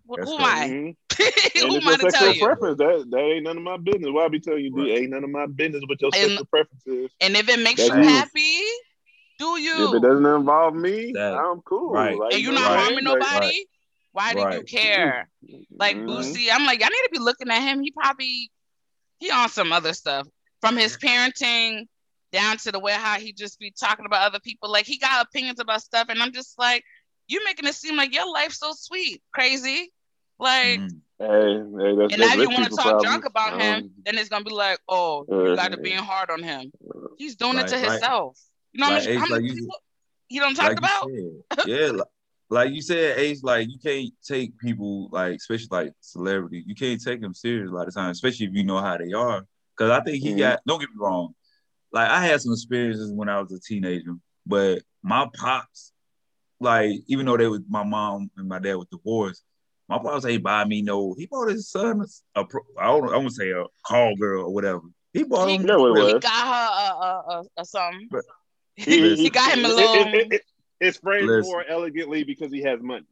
Who, That's who am right. I? Mm-hmm. Who And am I your to tell sexual you? preference. That that ain't none of my business. Why I be telling you, D, ain't none of my business what your And- sexual preference is. And if it makes That's you you. happy, do you? If it doesn't involve me, That- I'm cool. right. Like, And you're not what I harming nobody. right. Why do you care? Like mhm. Boosie, I'm like, I need to be looking at him. He probably he on some other stuff from his parenting down to the way how he just be talking about other people. Like he got opinions about stuff, and I'm just like, you making it seem like your life's so sweet, crazy. Like, Mm. Hey, hey, that's, and that's now you want to talk problems. junk about him, Um, then it's gonna be like, oh, you uh, got to being hard on him. He's doing it to like- himself. You know how like much, how Ace, much like you- people he don't talk like about? Yeah, like, like you said, Ace, like you can't take people like, especially like celebrities, you can't take them serious a lot of times, especially if you know how they are. Because I think he Mhm. got. Don't get me wrong, like I had some experiences when I was a teenager, but my pops, like even though they was my mom and my dad was divorced, my pops ain't buy me no. He bought his son a, a pro- I don't I won't say a call girl or whatever. He bought He- him. Yeah, what it He got her a, a, a, a something. But- He, he got him a little. it- it- it- it's framed Listen. more elegantly because he has money.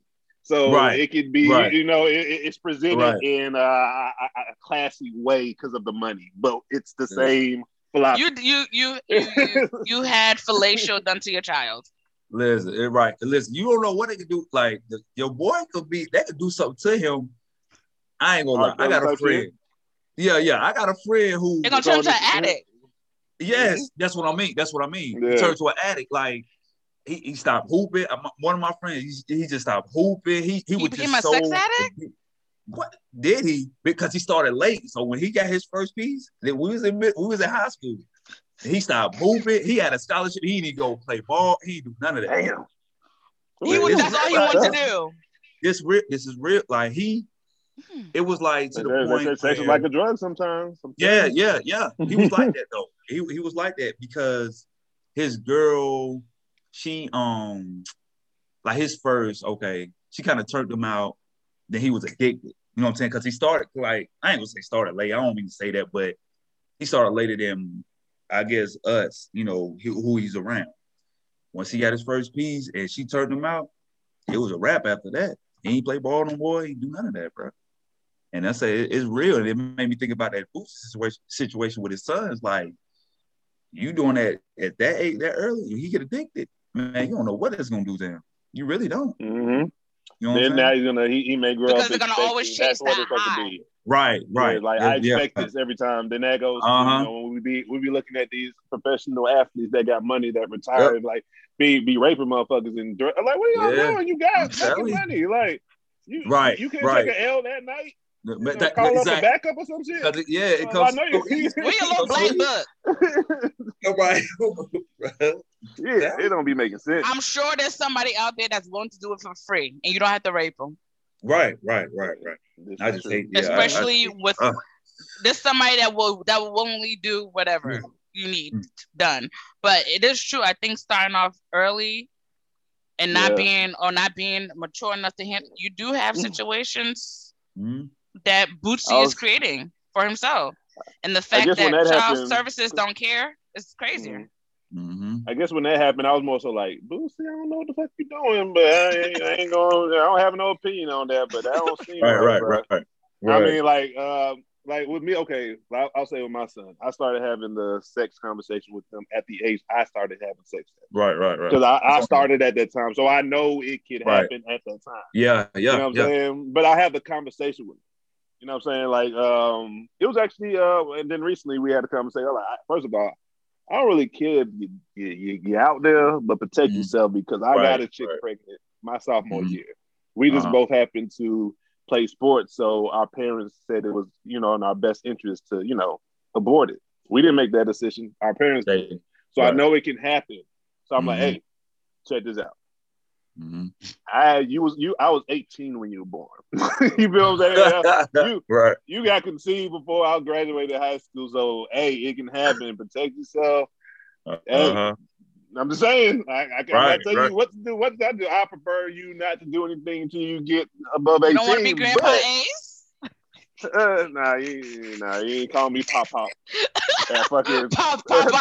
So Right. it could be, Right. you know, it, it- it's presented Right. in a, a, a classy way because of the money, but it's the Yeah. same philosophy. you, you, you, you, you, you had fellatio done to your child. Listen, eh, right. Listen, you don't know what they could do. Like the, your boy could be, they could do something to him. I ain't gonna lie. R. I got a type friend. Yeah, yeah. I got a friend who. They're gonna turn into an addict. Yes, that's what I mean. That's what I mean. He Yeah. turned to an addict. Like he, he stopped hooping. Uh, One of my friends, he, he just stopped hooping. He he, He was became just a sex so- addict? What did he? Because he started late. So when he got his first piece, then we was in we was in high school. He stopped moving. He had a scholarship. He didn't go play ball. He didn't do none of that. Damn. He was, that's all he wanted to do. This real. This is real. Like he. Hmm. It was like to the say- point. sex is where- like a drug sometimes. sometimes. yeah, yeah, yeah. He was like that though. He he was like that because his girl, she um, like his first okay, she kind of turned him out. Then he was addicted. You know what I'm saying? Because he started like I ain't gonna say started late. I don't mean to say that, but he started later than I guess us. You know who who he's around. Once he got his first piece and she turned him out, it was a wrap after that. He ain't play ball no more. He do none of that, bro. And I say it- it's real. And it made me think about that Boosie situation, situation with his sons. Like, you doing that at that age, that early, he get addicted. Man, you don't know what it's gonna do to him. You really don't. Mhm. You know what Then I'm now saying? he's gonna he, he may grow Because up they're gonna always that's chase that it's supposed to high. Be. Right, right. Yeah, like Yeah, I yeah. expect this every time. Then that goes, to, Uh-huh. you know, when we be we be looking at these professional athletes that got money that retired, like be be raping motherfuckers and dr- like, what are y'all Yeah. doing? You I'm got telling money, like you Right, You can right. take an L that night. You know, that, call up a backup or some shit. 'Cause it- yeah, it Well, I comes. know you- Where your little black book? right. yeah, it don't be making sense. I'm sure there's somebody out there that's willing to do it for free, and you don't have to rape them. right, right, right, right. This I just hate. Yeah, I- I- Especially with uh. there's somebody that will that will willingly do whatever Yeah. you need Mm. done. But it is true. I think starting off early and not Yeah. being or not being mature enough to handle, you do have Mm. situations Mhm. that Boosie I is creating for himself. And the fact that, that child happened- services don't care is crazier. Mhm. I guess when that happened, I was more so like, Boosie, I don't know what the fuck you're doing, but I ain't, I ain't going. I don't have no opinion on that, but that don't seem Right, right, bro. right, right. I mean, like, um, like with me, okay, I'll, I'll say with my son, I started having the sex conversation with him at the age I started having sex right, right, right. because I, I started at that time, so I know it could Right. happen at that time. Yeah, yeah, you know what I'm yeah. saying? But I have the conversation with him. You know what I'm saying? Like, um, it was actually, uh, and then recently we had a conversation. Like, first of all, I don't really care if you, you, you, you out there, but protect Mhm. yourself because I Right, got a chick right. pregnant my sophomore Mhm. year. We just Uh-huh. both happened to play sports, so our parents said it was, you know, in our best interest to, you know, abort it. We didn't make that decision. Our parents did. They- So I know it can happen. So I'm like, Mhm. hey, check this out. Mm-hmm. I you was you I was 18 when you were born. you feel what I'm saying? you, right. You got conceived before I graduated high school, so hey, it can happen. Protect yourself. Uh-huh. Hey, I'm just saying. I, I can right, tell right. you what to do. What to do. I prefer you not to do anything until you get above 18. You don't want to be Grandpa but, Ace? Uh, nah, you, nah, you ain't call me Pop Pop. At fucking Pop Pop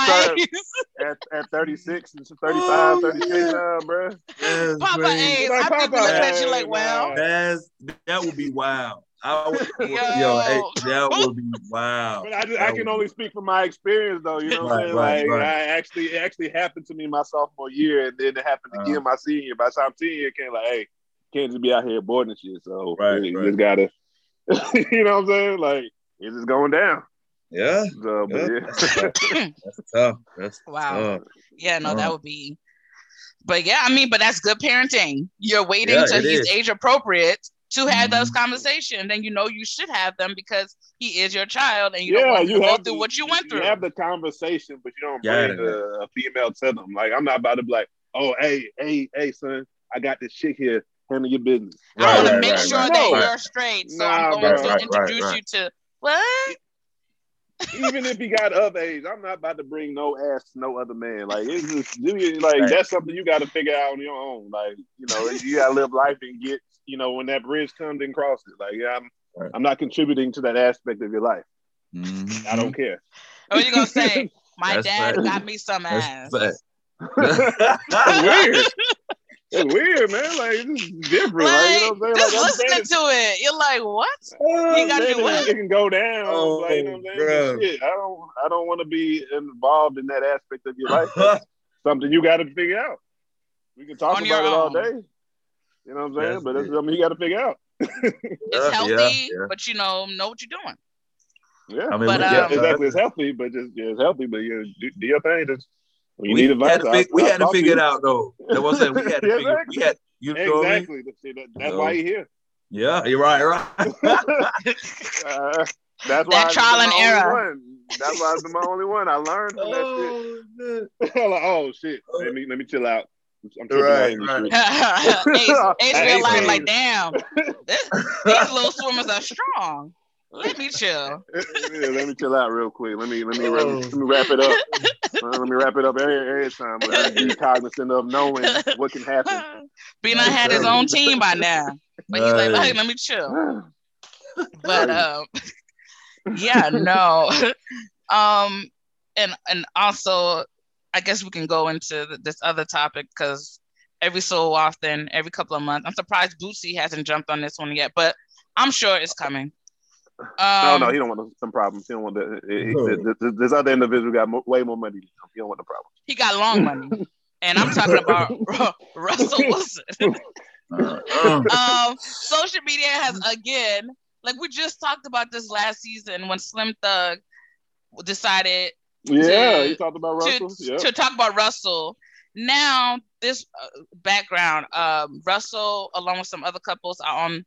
at, at 36 and 35, 36, uh, bro. That's Papa Ace. Like, I Papa, at you like, well. That's, that would be wild. I would, yo, yo hey, that would be wow. But I, just, I can only speak from my experience, though. You know what I'm saying? Right, like, right. I actually, it actually happened to me my sophomore year, and then it happened uh-huh. again my senior. By the time senior came, like, hey, can't just be out here boarding shit. So right, you right. just gotta you know what I'm saying? Like it's just going down. Yeah. So, yeah. yeah. that's tough. That's wow. Tough. Yeah, no, that would be. But yeah, I mean, but that's good parenting. You're waiting yeah, till he's is. age appropriate to have mm-hmm. those conversations, and you know you should have them because he is your child, and you yeah, don't want you to go through to, what you went through. You have the conversation, but you don't bring a, a female to them. Like I'm not about to be like, oh, hey, hey, hey, son, I got this chick here handle your business. Right, I want to make right, sure that you're straight. So nah, I'm going to introduce you to what? Even if he got of age, I'm not about to bring no ass to no other man. Like it's just like that's something you got to figure out on your own. Like you know, you got to live life and get you know when that bridge comes and cross it. Like yeah, I'm I'm not contributing to that aspect of your life. Mm-hmm. I don't care. What are you gonna say? My dad got me some ass. That's weird. It's weird, man. Like it's different. Like, like, you know what I'm saying? Just like, listening to it, you're like, what? Uh, you gotta do what? It can go down. Oh, like, you know what I'm saying? Shit, I don't I don't want to be involved in that aspect of your life. something you gotta figure out. We can talk On about it all day. You know what I'm saying? Yes, but it's something you gotta figure out. it's healthy, yeah, yeah. but you know, know what you're doing. Yeah, I mean, but, um, exactly. It's healthy, but just yeah, it's healthy, but you do, do your thing. Just when you we need advice, had to fig- we had to figure it out though. That was it. We had to figure. We had you know exactly. I mean? that's why you're here. Yeah, you're right. Right. uh, that's why that trial and error. That's why I'm the only one. I learned from that oh, shit. like, oh shit. Let me let me chill out. I'm right, right. Ace, Ace realized, like, damn, this, these little swimmers are strong. Let me chill. yeah, let me chill out real quick. Let me let me, let me, let me wrap it up. Uh, let me wrap it up every, every time. But be cognizant of knowing what can happen. Bina had his own team by now, but he's like, hey, let me chill. but um, yeah, no. um, and and also, I guess we can go into this other topic because every so often, every couple of months, I'm surprised Boosie hasn't jumped on this one yet, but I'm sure it's coming. Um, no, no, he don't want some problems. He don't want the. He, this other individual got mo- way more money. He don't want the problem. He got long money, and I'm talking about Russell Wilson. um, social media has again, like we just talked about this last season when Slim Thug decided. Yeah, to, he talked about Russell. To, yeah. to talk about Russell. Now, this uh, background, um, Russell, along with some other couples, are on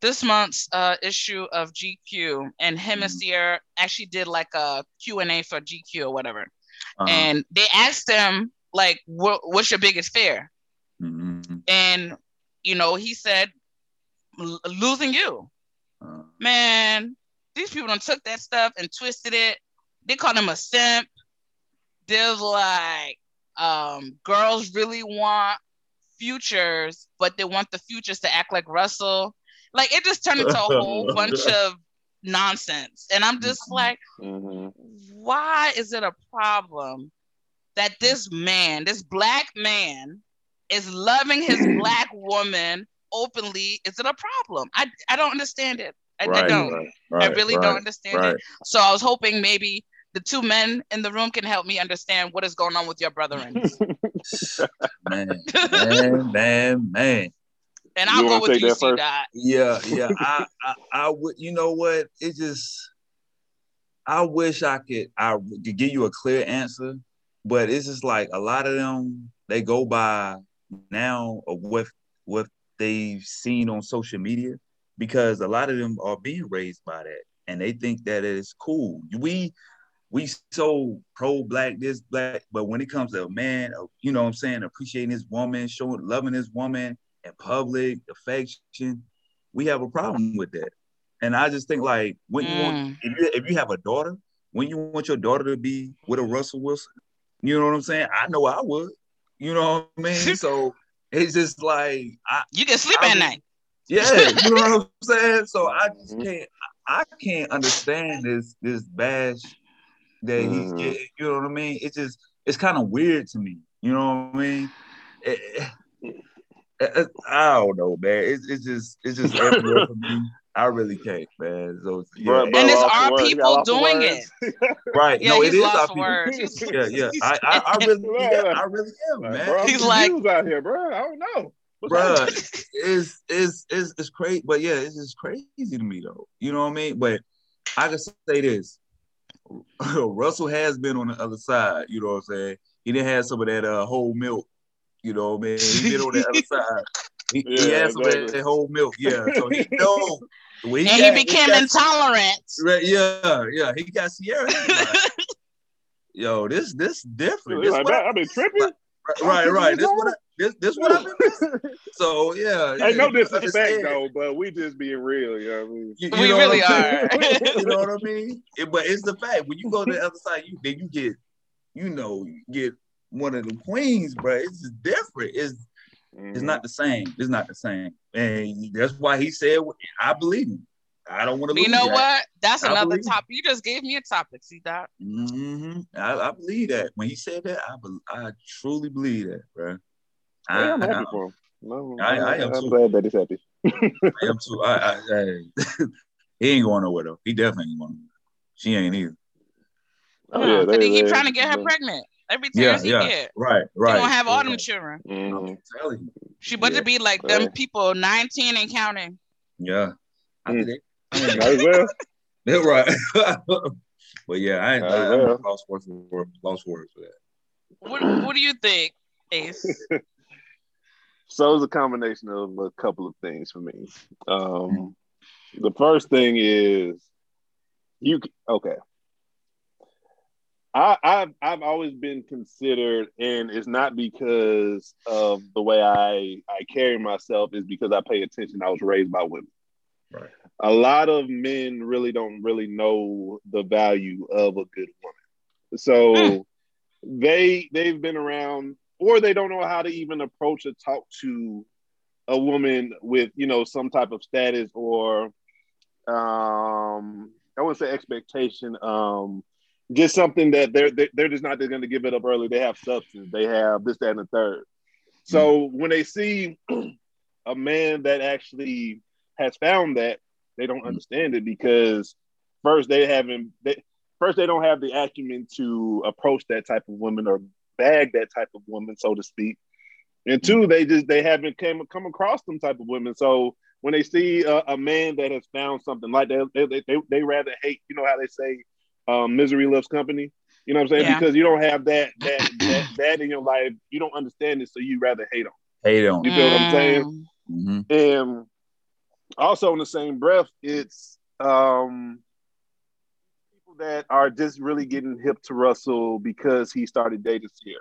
this month's uh, issue of GQ, and him mm-hmm. and Ciara actually did like a Q&A for GQ or whatever. Uh-huh. And they asked him, like, what, what's your biggest fear? Mm-hmm. And, you know, he said, losing you. Uh-huh. Man, these people done took that stuff and twisted it. They called him a simp. There's like, um, girls really want futures, but they want the futures to act like Russell like it just turned into a whole bunch of nonsense. And I'm just mm-hmm. like, mm-hmm. why is it a problem that this man, this black man, is loving his black woman openly? Is it a problem? I, I don't understand it. I, right, I don't. Right, right, I really don't understand it. So I was hoping maybe the two men in the room can help me understand what is going on with your brother. man, man, man, man. And I'll go with you, C. Dot. Yeah, yeah. I, I, I would. You know what? It just. I wish I could. I could give you a clear answer, but it's just like a lot of them. They go by now of what what they've seen on social media, because a lot of them are being raised by that, and they think that it's cool. We we so pro black, this black, but when it comes to a man, you know what I'm saying, appreciating his woman, showing loving his woman in public, affection, we have a problem with that. And I just think like when mm. you want mm. if you, if you have a daughter, when you want your daughter to be with a Russell Wilson, you know what I'm saying? I know I would. You know what I mean? so it's just like I, you can sleep I, at night. Yeah, you know what I'm saying? So I just mm-hmm. can't I can't understand this this bash that mm. he's getting. You know what I mean? It's just it's kind of weird to me. You know what I mean? It, it, it, I don't know, man. It's, it's just it's just everywhere for me. I really can't, man. So, yeah. and it's our people doing it. right. Yeah, no, it is our people. yeah, yeah. I, I, I really, yeah, I really am, man. Bro, he's like out here, bro. I don't know. Bro, it's, it's it's it's crazy, but yeah, it's just crazy to me though. You know what I mean? But I can say this: Russell has been on the other side. You know what I'm saying? He didn't have some of that uh, whole milk. You know what I mean? He been on the other side. He, yeah, he had some exactly. that whole milk. Yeah, so he know and got, he became he got, intolerant. Right, yeah, yeah. He got Ciara. Yo, this this different. This like, I, I've been tripping. Right, right. This what I, this this what I've been So yeah. I know this is a fact though, but we just being real. You know what I mean? You, you we really are. you know what I mean? It, but it's the fact when you go to the other side, you then you get, you know, you get one of the queens, bro. It's just different. It's Mm-hmm. It's not the same. It's not the same. And that's why he said, I believe him. I don't want to. You know that. what? That's I another topic. You just gave me a topic. See that? Mm-hmm. I, I, believe that. When he said that, I be, I truly believe that, bro. I, yeah, I'm happy for him. No, I, I, am I'm too. glad that he's happy. I am too. I, I, he ain't going nowhere though. He definitely ain't going. She ain't either. Oh, yeah, they, he keep trying to get her pregnant. Every time yeah, yeah. Get. Right, right. She gonna have all them children. Mm-hmm. She about yeah. to be like them people 19 and counting. Yeah. Mm. well. yeah, right. but yeah, I ain't I, well. lost words for lost words for that. What what do you think, Ace? so it's a combination of a couple of things for me. Um, the first thing is you okay. I, have I've always been considered, and it's not because of the way I I carry myself. Is because I pay attention. I was raised by women. Right. A lot of men really don't really know the value of a good woman. So mm. they they've been around, or they don't know how to even approach or talk to a woman with you know some type of status or um I wouldn't say expectation. Um, just something that they're they're just not going to give it up early. They have substance. They have this, that, and the third. So mm-hmm. when they see a man that actually has found that, they don't mm-hmm. understand it because first they haven't they, first they don't have the acumen to approach that type of woman or bag that type of woman, so to speak. And two, they just they haven't came come across them type of women. So when they see a, a man that has found something like that, they, they, they, they rather hate. You know how they say um, misery loves company. You know what I'm saying? Yeah. Because you don't have that that, that that in your life. You don't understand it, so you rather hate them. Hate them. You feel mm. what I'm saying? Mm-hmm. And also in the same breath, it's um, people that are just really getting hip to Russell because he started dating Ciara.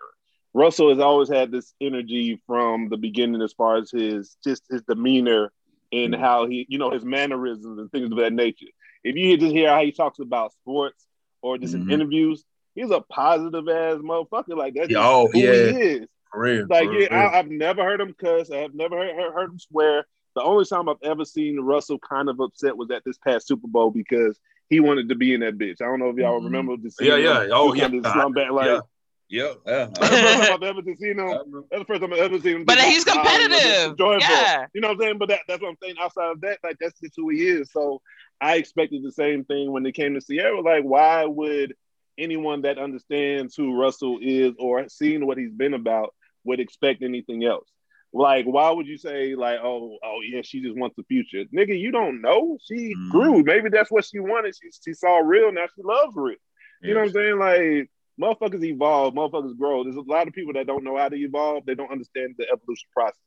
Russell has always had this energy from the beginning, as far as his just his demeanor and mm-hmm. how he, you know, his mannerisms and things of that nature. If you just hear how he talks about sports or just mm-hmm. in interviews, he's a positive ass motherfucker. Like that's oh, who yeah. he is. Real, like yeah, I, have never heard him cuss. I have never heard, heard him swear. The only time I've ever seen Russell kind of upset was at this past Super Bowl because he wanted to be in that bitch. I don't know if y'all mm-hmm. remember the scene. Yeah, yeah. Oh, yeah. Slum back like. Yeah. Yeah, yeah. That's the first time I've ever seen him. That's the first time I've ever seen him. But he's competitive. Yeah. You know what I'm saying? But that, that's what I'm saying. Outside of that, like that's just who he is. So I expected the same thing when it came to Ciara. Like, why would anyone that understands who Russell is or seeing what he's been about would expect anything else? Like, why would you say, like, oh, oh yeah, she just wants the future? Nigga, you don't know. She mm. grew. Maybe that's what she wanted. She, she saw real, now she loves real. You know what I'm saying? Like, motherfuckers evolve, motherfuckers grow. There's a lot of people that don't know how to evolve, they don't understand the evolution process.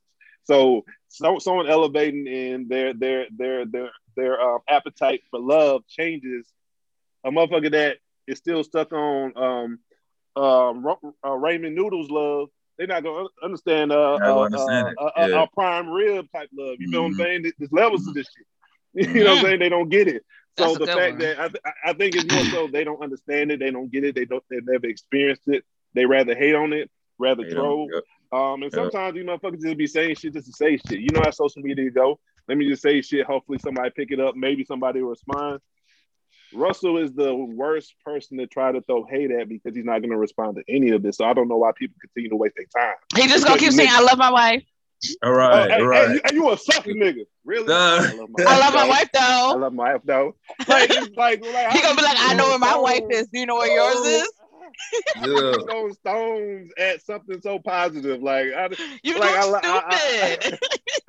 So, so someone elevating in their their their their their um, appetite for love changes a motherfucker that is still stuck on um uh, uh Ramen Noodles love, they're not gonna understand uh, uh, understand uh, uh, yeah. prime rib type love. You mm-hmm. know what I'm mm-hmm. saying? There's levels to this shit. You know what I'm saying? They don't get it. So That's the fact one. that I, th- I think it's more so they don't understand it, they don't get it, they don't they've never experienced it. They rather hate on it, rather hate troll. Yep. Um, and sometimes yep. you motherfuckers just be saying shit just to say shit. You know how social media go. Let me just say shit. Hopefully somebody pick it up. Maybe somebody will respond. Russell is the worst person to try to throw hate at because he's not going to respond to any of this. So I don't know why people continue to waste their time. He just gonna keep saying, "I love my wife." All right, oh, all right. Hey, you, you a sucker nigga, really? Uh, I love my, I love my wife though. I love my wife though. Like, like, like he gonna be like, "I know where my wife is. Do you know where yours is?" yeah. throw stones at something so positive. Like I, you like, I, stupid. I, I,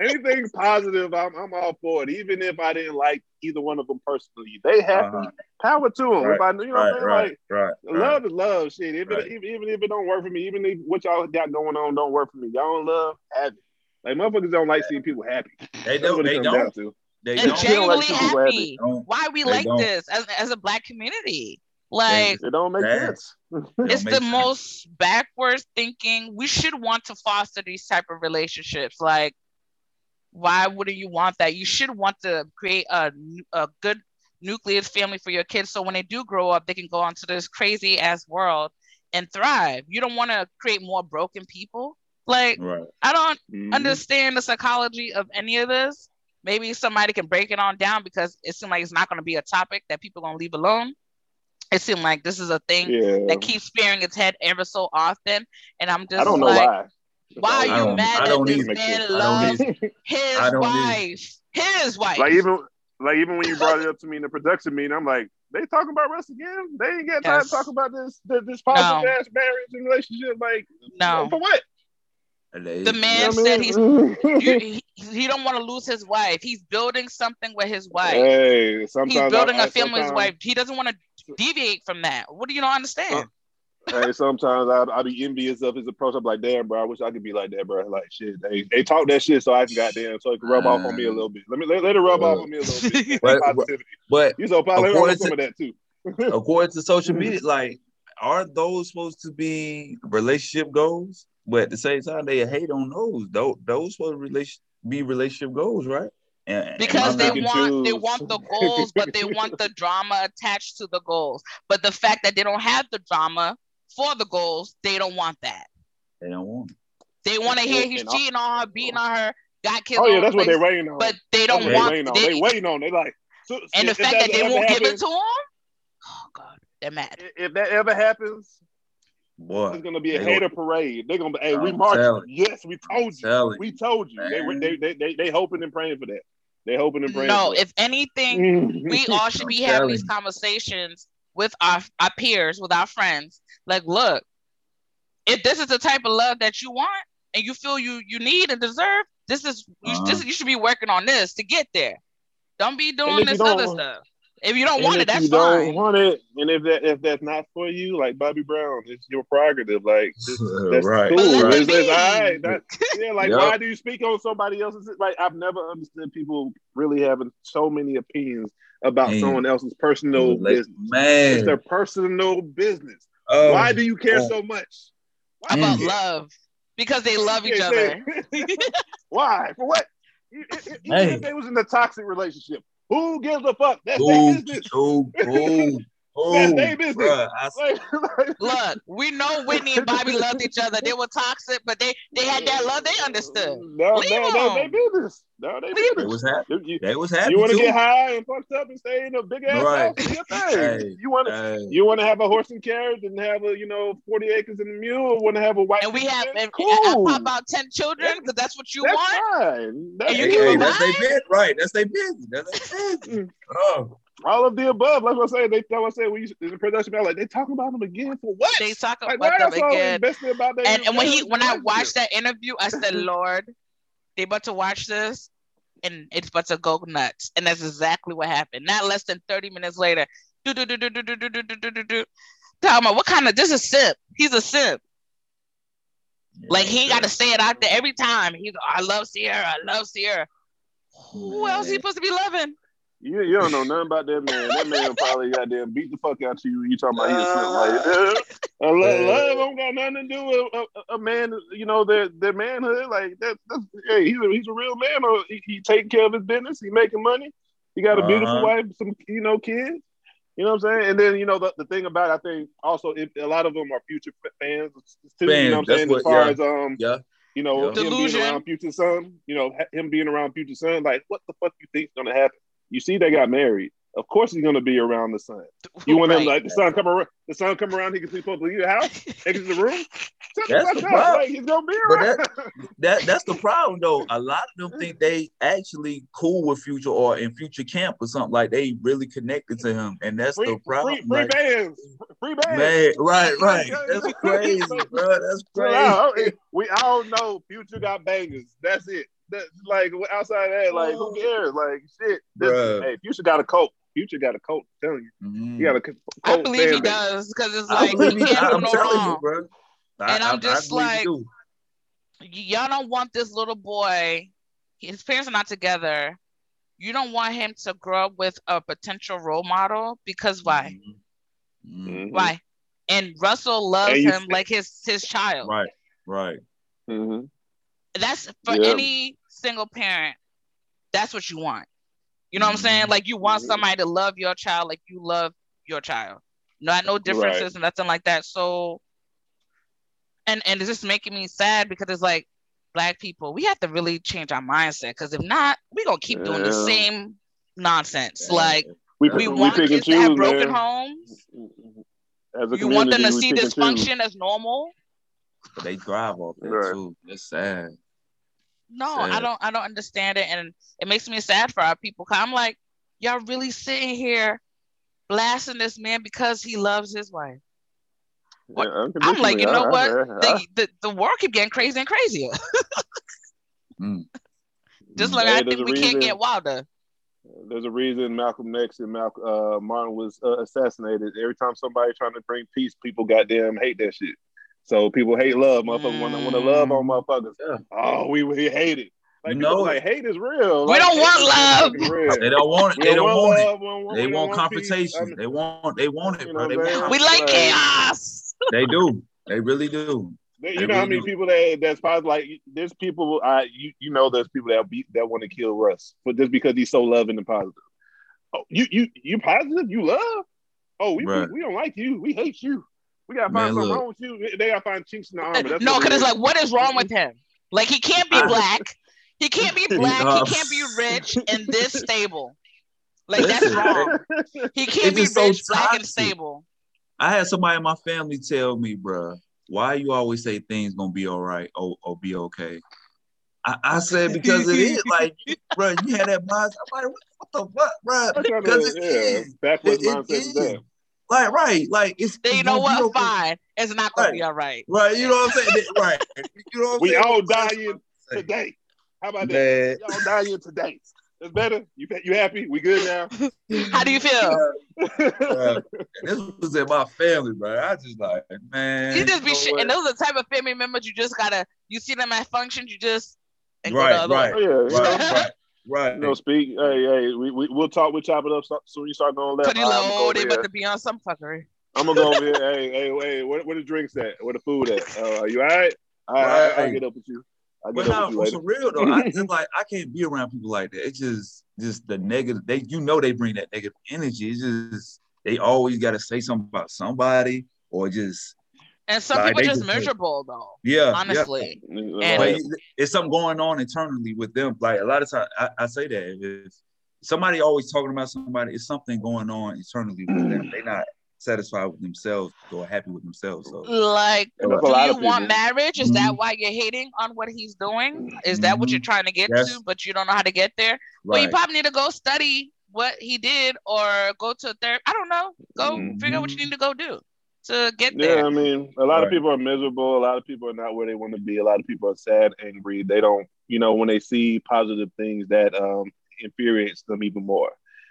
anything positive, I'm, I'm all for it. Even if I didn't like either one of them personally, they happy. Uh-huh. Power to them. Right. If I, you know right, what I'm right, Like right, love is love. Shit. Even, even even if it don't work for me, even if what y'all got going on don't work for me, y'all don't love have it. Like motherfuckers don't like seeing people happy. They don't. They don't. They and don't. genuinely happy. Why we like don't. this as, as a black community? Like it don't make sense. it's the sense. most backwards thinking. We should want to foster these type of relationships. Like, why wouldn't you want that? You should want to create a, a good nucleus family for your kids so when they do grow up, they can go onto this crazy ass world and thrive. You don't want to create more broken people. Like, right. I don't mm-hmm. understand the psychology of any of this. Maybe somebody can break it on down because it seems like it's not going to be a topic that people are going to leave alone it seemed like this is a thing yeah. that keeps sparing its head ever so often. And I'm just I don't know like, why. Why are you mad that this man loves his wife? His wife. Like even like even when you brought it up to me in the production meeting, I'm like, they talking about Russ again? They ain't got time yes. to talk about this this, this positive no. ass marriage and relationship. Like, no, for what? The man said he's he, he don't want to lose his wife. He's building something with his wife. Hey, sometimes he's building I, a family with his wife. He doesn't want to deviate from that. What do you not understand? hey, sometimes I I be envious of his approach. I'm like, damn, bro, I wish I could be like that, bro. Like, shit, they, they talk that shit so I can goddamn so it can rub uh, off on me a little bit. Let me let, let it rub uh, off on me a little bit. but, but you so probably according to, some of that too. according to social media, like, are those supposed to be relationship goals? But at the same time, they hate on those. Those those supposed to relation be relationship goals, right? And, because they want choose. they want the goals, but they want the drama attached to the goals. But the fact that they don't have the drama for the goals, they don't want that. They don't want. They want to hear he's cheating on her, beating on her, got kids. Oh yeah, that's what they're waiting on. But they don't want. They, they, they waiting on. They like. So, and the fact that, that they won't happens, give it to him. Oh God, they're mad. If that ever happens, Boy, it's gonna be a hater parade. They're gonna be, hey, I'm we marched. Yes, we told you. We told you. They, they, they, they, they hoping and praying for that. They hoping and praying. No, if anything, we all should be having these conversations with our, our peers, with our friends. Like, look, if this is the type of love that you want and you feel you you need and deserve, this is uh-huh. you, this, you should be working on this to get there. Don't be doing this other stuff. If you don't and want it, that's you fine. Don't want it, and if that if that's not for you, like Bobby Brown, it's your prerogative. Like that's right, cool. Right. It's, it's all right. That, yeah, like yep. why do you speak on somebody else's? Like I've never understood people really having so many opinions about man. someone else's personal like, business. Man, it's their personal business. Oh, why do you care oh. so much? Why about love? Because they love each other. why? For what? Even hey. if they was in a toxic relationship, who gives a fuck? That's their business. Ooh, ooh, That's their business. Bruh, like, like, Look, we know Whitney and Bobby loved each other. They were toxic, but they they had that love. They understood. No, Leave no, no, they business. No, they business. They was happy. They was happy. You want to get high and fucked up and stay in a big ass right. house? Your thing. Hey, you want to hey. you want to have a horse and carriage and have a you know forty acres and a mule, or want to have a white? And we have and, cool. and, pop out ten children because that's what you that's want. Fine. That's and you hey, that's their bit, right? That's their business. That's their business. Mm. oh. All of the above. Like I say, they tell I say we in the production like they talking about them again for what? They talk like, about them again. About and, and when he when I watched that interview, I said, Lord, they about to watch this and it's about to go nuts. And that's exactly what happened. Not less than 30 minutes later. Do do do do do do do do do do do. Tell me what kind of this is simp. He's a simp. like he got to say it out there every time. He's I love Ciara. I love Ciara. Who else he supposed to be loving? You, you don't know nothing about that man. That man probably goddamn beat the fuck out of you. You talking about he was something like uh, love, love don't got nothing to do with a, a, man. You know their their manhood. Like that. That's, hey, he's a, he's a real man. Or he, he taking care of his business. He making money. He got a beautiful uh-huh. wife, some you know kids. You know what I'm saying? And then you know the, the thing about it, I think also if, a lot of them are future fans too. Fans, you know what I'm saying? What, as far yeah. as um yeah. You know, yeah. him Delusion. being around Future Son, you know, him being around Future Son, like what the fuck you think's gonna happen? You see, they got married. Of course, he's gonna be around the son. You want right. him like the son come around? The son come around. He can supposed to leave the house, exit the room. that's the problem. Like, he's gonna be around. But that, that that's the problem though. A lot of them think they actually cool with Future or in Future camp or something like they really connected to him, and that's free, the problem. Free, free like, bands, free bands. Man, right, right. That's crazy, bro. That's crazy. We all know Future got bangers. That's it that like outside of that, like who cares? Like shit. This, hey, Future got a coat. Future got a coat. I'm telling you, mm-hmm. he got a coat. I believe he does because it's like he can't do no wrong. You, bro. I, and I'm just like, y'all don't want this little boy. His parents are not together. You don't want him to grow up with a potential role model because why? Mm-hmm. mm-hmm. Why? And Russell loves and him like his his child. Right. Right. Mm-hmm. That's for yeah. any single parent, that's what you want. You know what I'm saying? Like you want somebody to love your child like you love your child. Not no differences right. and nothing like that. So and and it's just making me sad because it's like black people, we have to really change our mindset because if not, we're gonna keep yeah. doing the same nonsense. Yeah. Like we, we, we want kids to have broken man. homes. you want them to see dysfunction as normal. But they drive off that right. too. It's sad. No, sad. I don't. I don't understand it, and it makes me sad for our people. Cause I'm like, y'all really sitting here blasting this man because he loves his wife. Yeah, I'm like, you know what? The, the, the world keep getting crazy and crazier. mm. Just like hey, I think we reason, can't get wilder. There's a reason Malcolm X and Malcolm uh, Martin was uh, assassinated. Every time somebody trying to bring peace, people goddamn hate that shit. So people hate love, motherfuckers. Mm. Want to want to love on motherfuckers. Yeah. Oh, we we hate it. Like, no, like hate is real. We don't want love. They don't want it. They don't want, it. they want, confrontation. they want. They want it, bro. They want we like chaos. They do. They really do. you know really how many do. people that that's probably like there's people I you you know there's people that be that want to kill Russ, but just because he's so loving and positive. Oh, you you you positive? You love? Oh, we, right. we, we don't like you. We hate you. We gotta find Man, something look. wrong with you. They gotta find chinks in the armor. That's no, because it's like, what is wrong with him? Like he can't be black. He can't be black. He can't be rich and this stable. Like that's wrong. He can't be rich, so black, and stable. I had somebody in my family tell me, bro, why you always say things gonna be all right or, or be okay? I, I, said because it is like, bro, you had that mindset. I'm like, what, the fuck, bro? Because it yeah, is. Backwards mindset. Like, right, like it's. you know what? Okay. Fine, it's not gonna right. be all right. Right, you know what I'm saying? right, you know what I'm we saying? all dying today. How about that? Y'all dying today. It's better. You you happy? We good now? How do you feel? uh, this was in my family, bro. I just like, man. You just be shit, and those are the type of family members you just gotta. You see them at functions, you just right, right, yeah, right, right. Right. You know, speak. Hey, hey, we, we we'll talk. We'll chop it up soon. You start going left. Pretty low. They about to be on some fuckery. I'm gonna go over here. hey, hey, hey. Where, where the drinks at? Where the food at? Uh, are you all right? All right. right. I'll get up with you. I'll but now, for some real though, I just like I can't be around people like that. It's just just the negative. They you know they bring that negative energy. It's just they always got to say something about somebody or just and some like, people just, just miserable though. Yeah, honestly. Yeah. And it's something going on internally with them. Like a lot of times, I, I say that if somebody always talking about somebody, it's something going on internally with them. They're not satisfied with themselves or happy with themselves. So, like, do you want marriage? Is mm-hmm. that why you're hating on what he's doing? Is that mm-hmm. what you're trying to get yes. to, but you don't know how to get there? Right. Well, you probably need to go study what he did or go to a therapy. I don't know. Go mm-hmm. figure out what you need to go do to get there. Yeah, I mean, a lot right. of people are miserable. A lot of people are not where they want to be. A lot of people are sad, angry. They don't, you know, when they see positive things that um, infuriates them even more.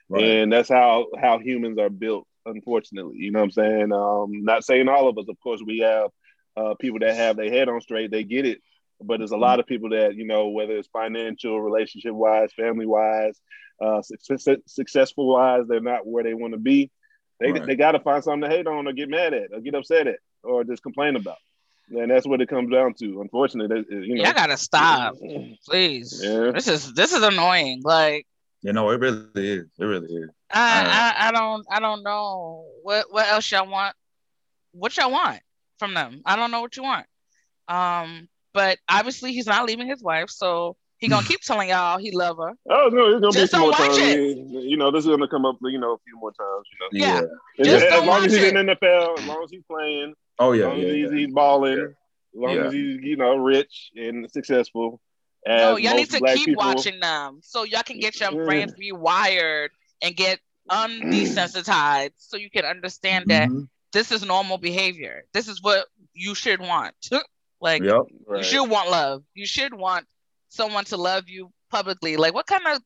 Right. And that's how how humans are built. Unfortunately, you know what I'm saying. Um, not saying all of us. Of course, we have uh, people that have their head on straight. They get it. but there's a lot of people that you know, whether it's financial, relationship wise, family wise, uh, success, successful wise, they're not where they want to be. They right. they got to find something to hate on or get mad at or get upset at or just complain about. And that's what it comes down to. Unfortunately, you know. I gotta stop, please. Yeah. This is this is annoying. Like, you know, it really is. It really is. I, I, I don't I don't know what what else y'all want. What y'all want from them? I don't know what you want. Um, but obviously he's not leaving his wife, so he gonna keep telling y'all he love her. Oh no, it's gonna Just be some more times. You know, this is gonna come up. You know, a few more times. You know. Yeah. yeah. Just as, as long as he's it. in the NFL, as long as he's playing. Oh yeah. As long yeah, as he's, yeah. he's balling. Yeah. As long as he's you know rich and successful. no, y'all need to keep people. watching them so y'all can get your brains rewired and get undesensitized so you can understand that mm-hmm. this is normal behavior. This is what you should want. like yep, right. you should want love. You should want someone to love you publicly. Like what kind of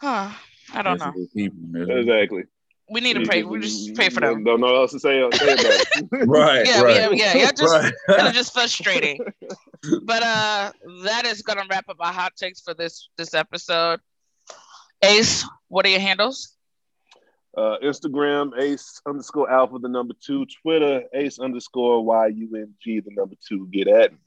huh? I don't know. Exactly. We need to pray. We just pray for them. Don't know what else to say. say about it. right. Yeah, right. yeah, yeah. Yeah, just right. it's just frustrating. but uh that is gonna wrap up our hot takes for this this episode. Ace, what are your handles? Uh, Instagram ace underscore alpha the number two. Twitter ace underscore y u n g the number two. Get at me.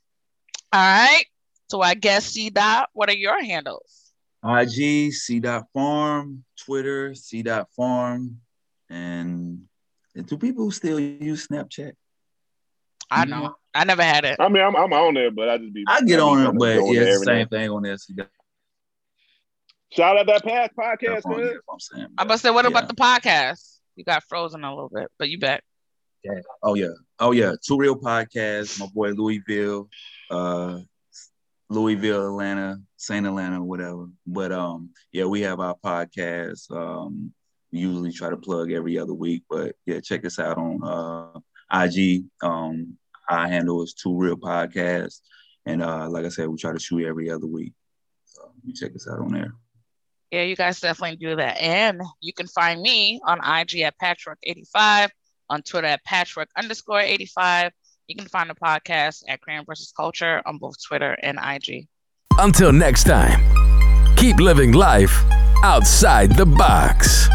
All right. So I guess C dot. What are your handles? IG C dot farm. Twitter C dot farm. And do people still use Snapchat? I know. I never had it. I mean, I'm, I'm on there, but I just be. I get I on it, but yeah, it's the same thing on there. Shout out that past podcast, man. I'm saying. I'm about to say, what yeah. about the podcast? You got frozen a little bit, but you back. Yeah. Oh yeah. Oh yeah. Two real podcasts. My boy Louisville, uh, Louisville, Atlanta, Saint Atlanta, whatever. But um, yeah, we have our podcast. Um, we usually try to plug every other week, but yeah, check us out on uh IG. Um, our handle is Two Real Podcasts, and uh, like I said, we try to shoot every other week. So you check us out on there. Yeah, you guys definitely do that. And you can find me on IG at Patchwork85, on Twitter at Patchwork underscore 85. You can find the podcast at Crayon versus Culture on both Twitter and IG. Until next time, keep living life outside the box.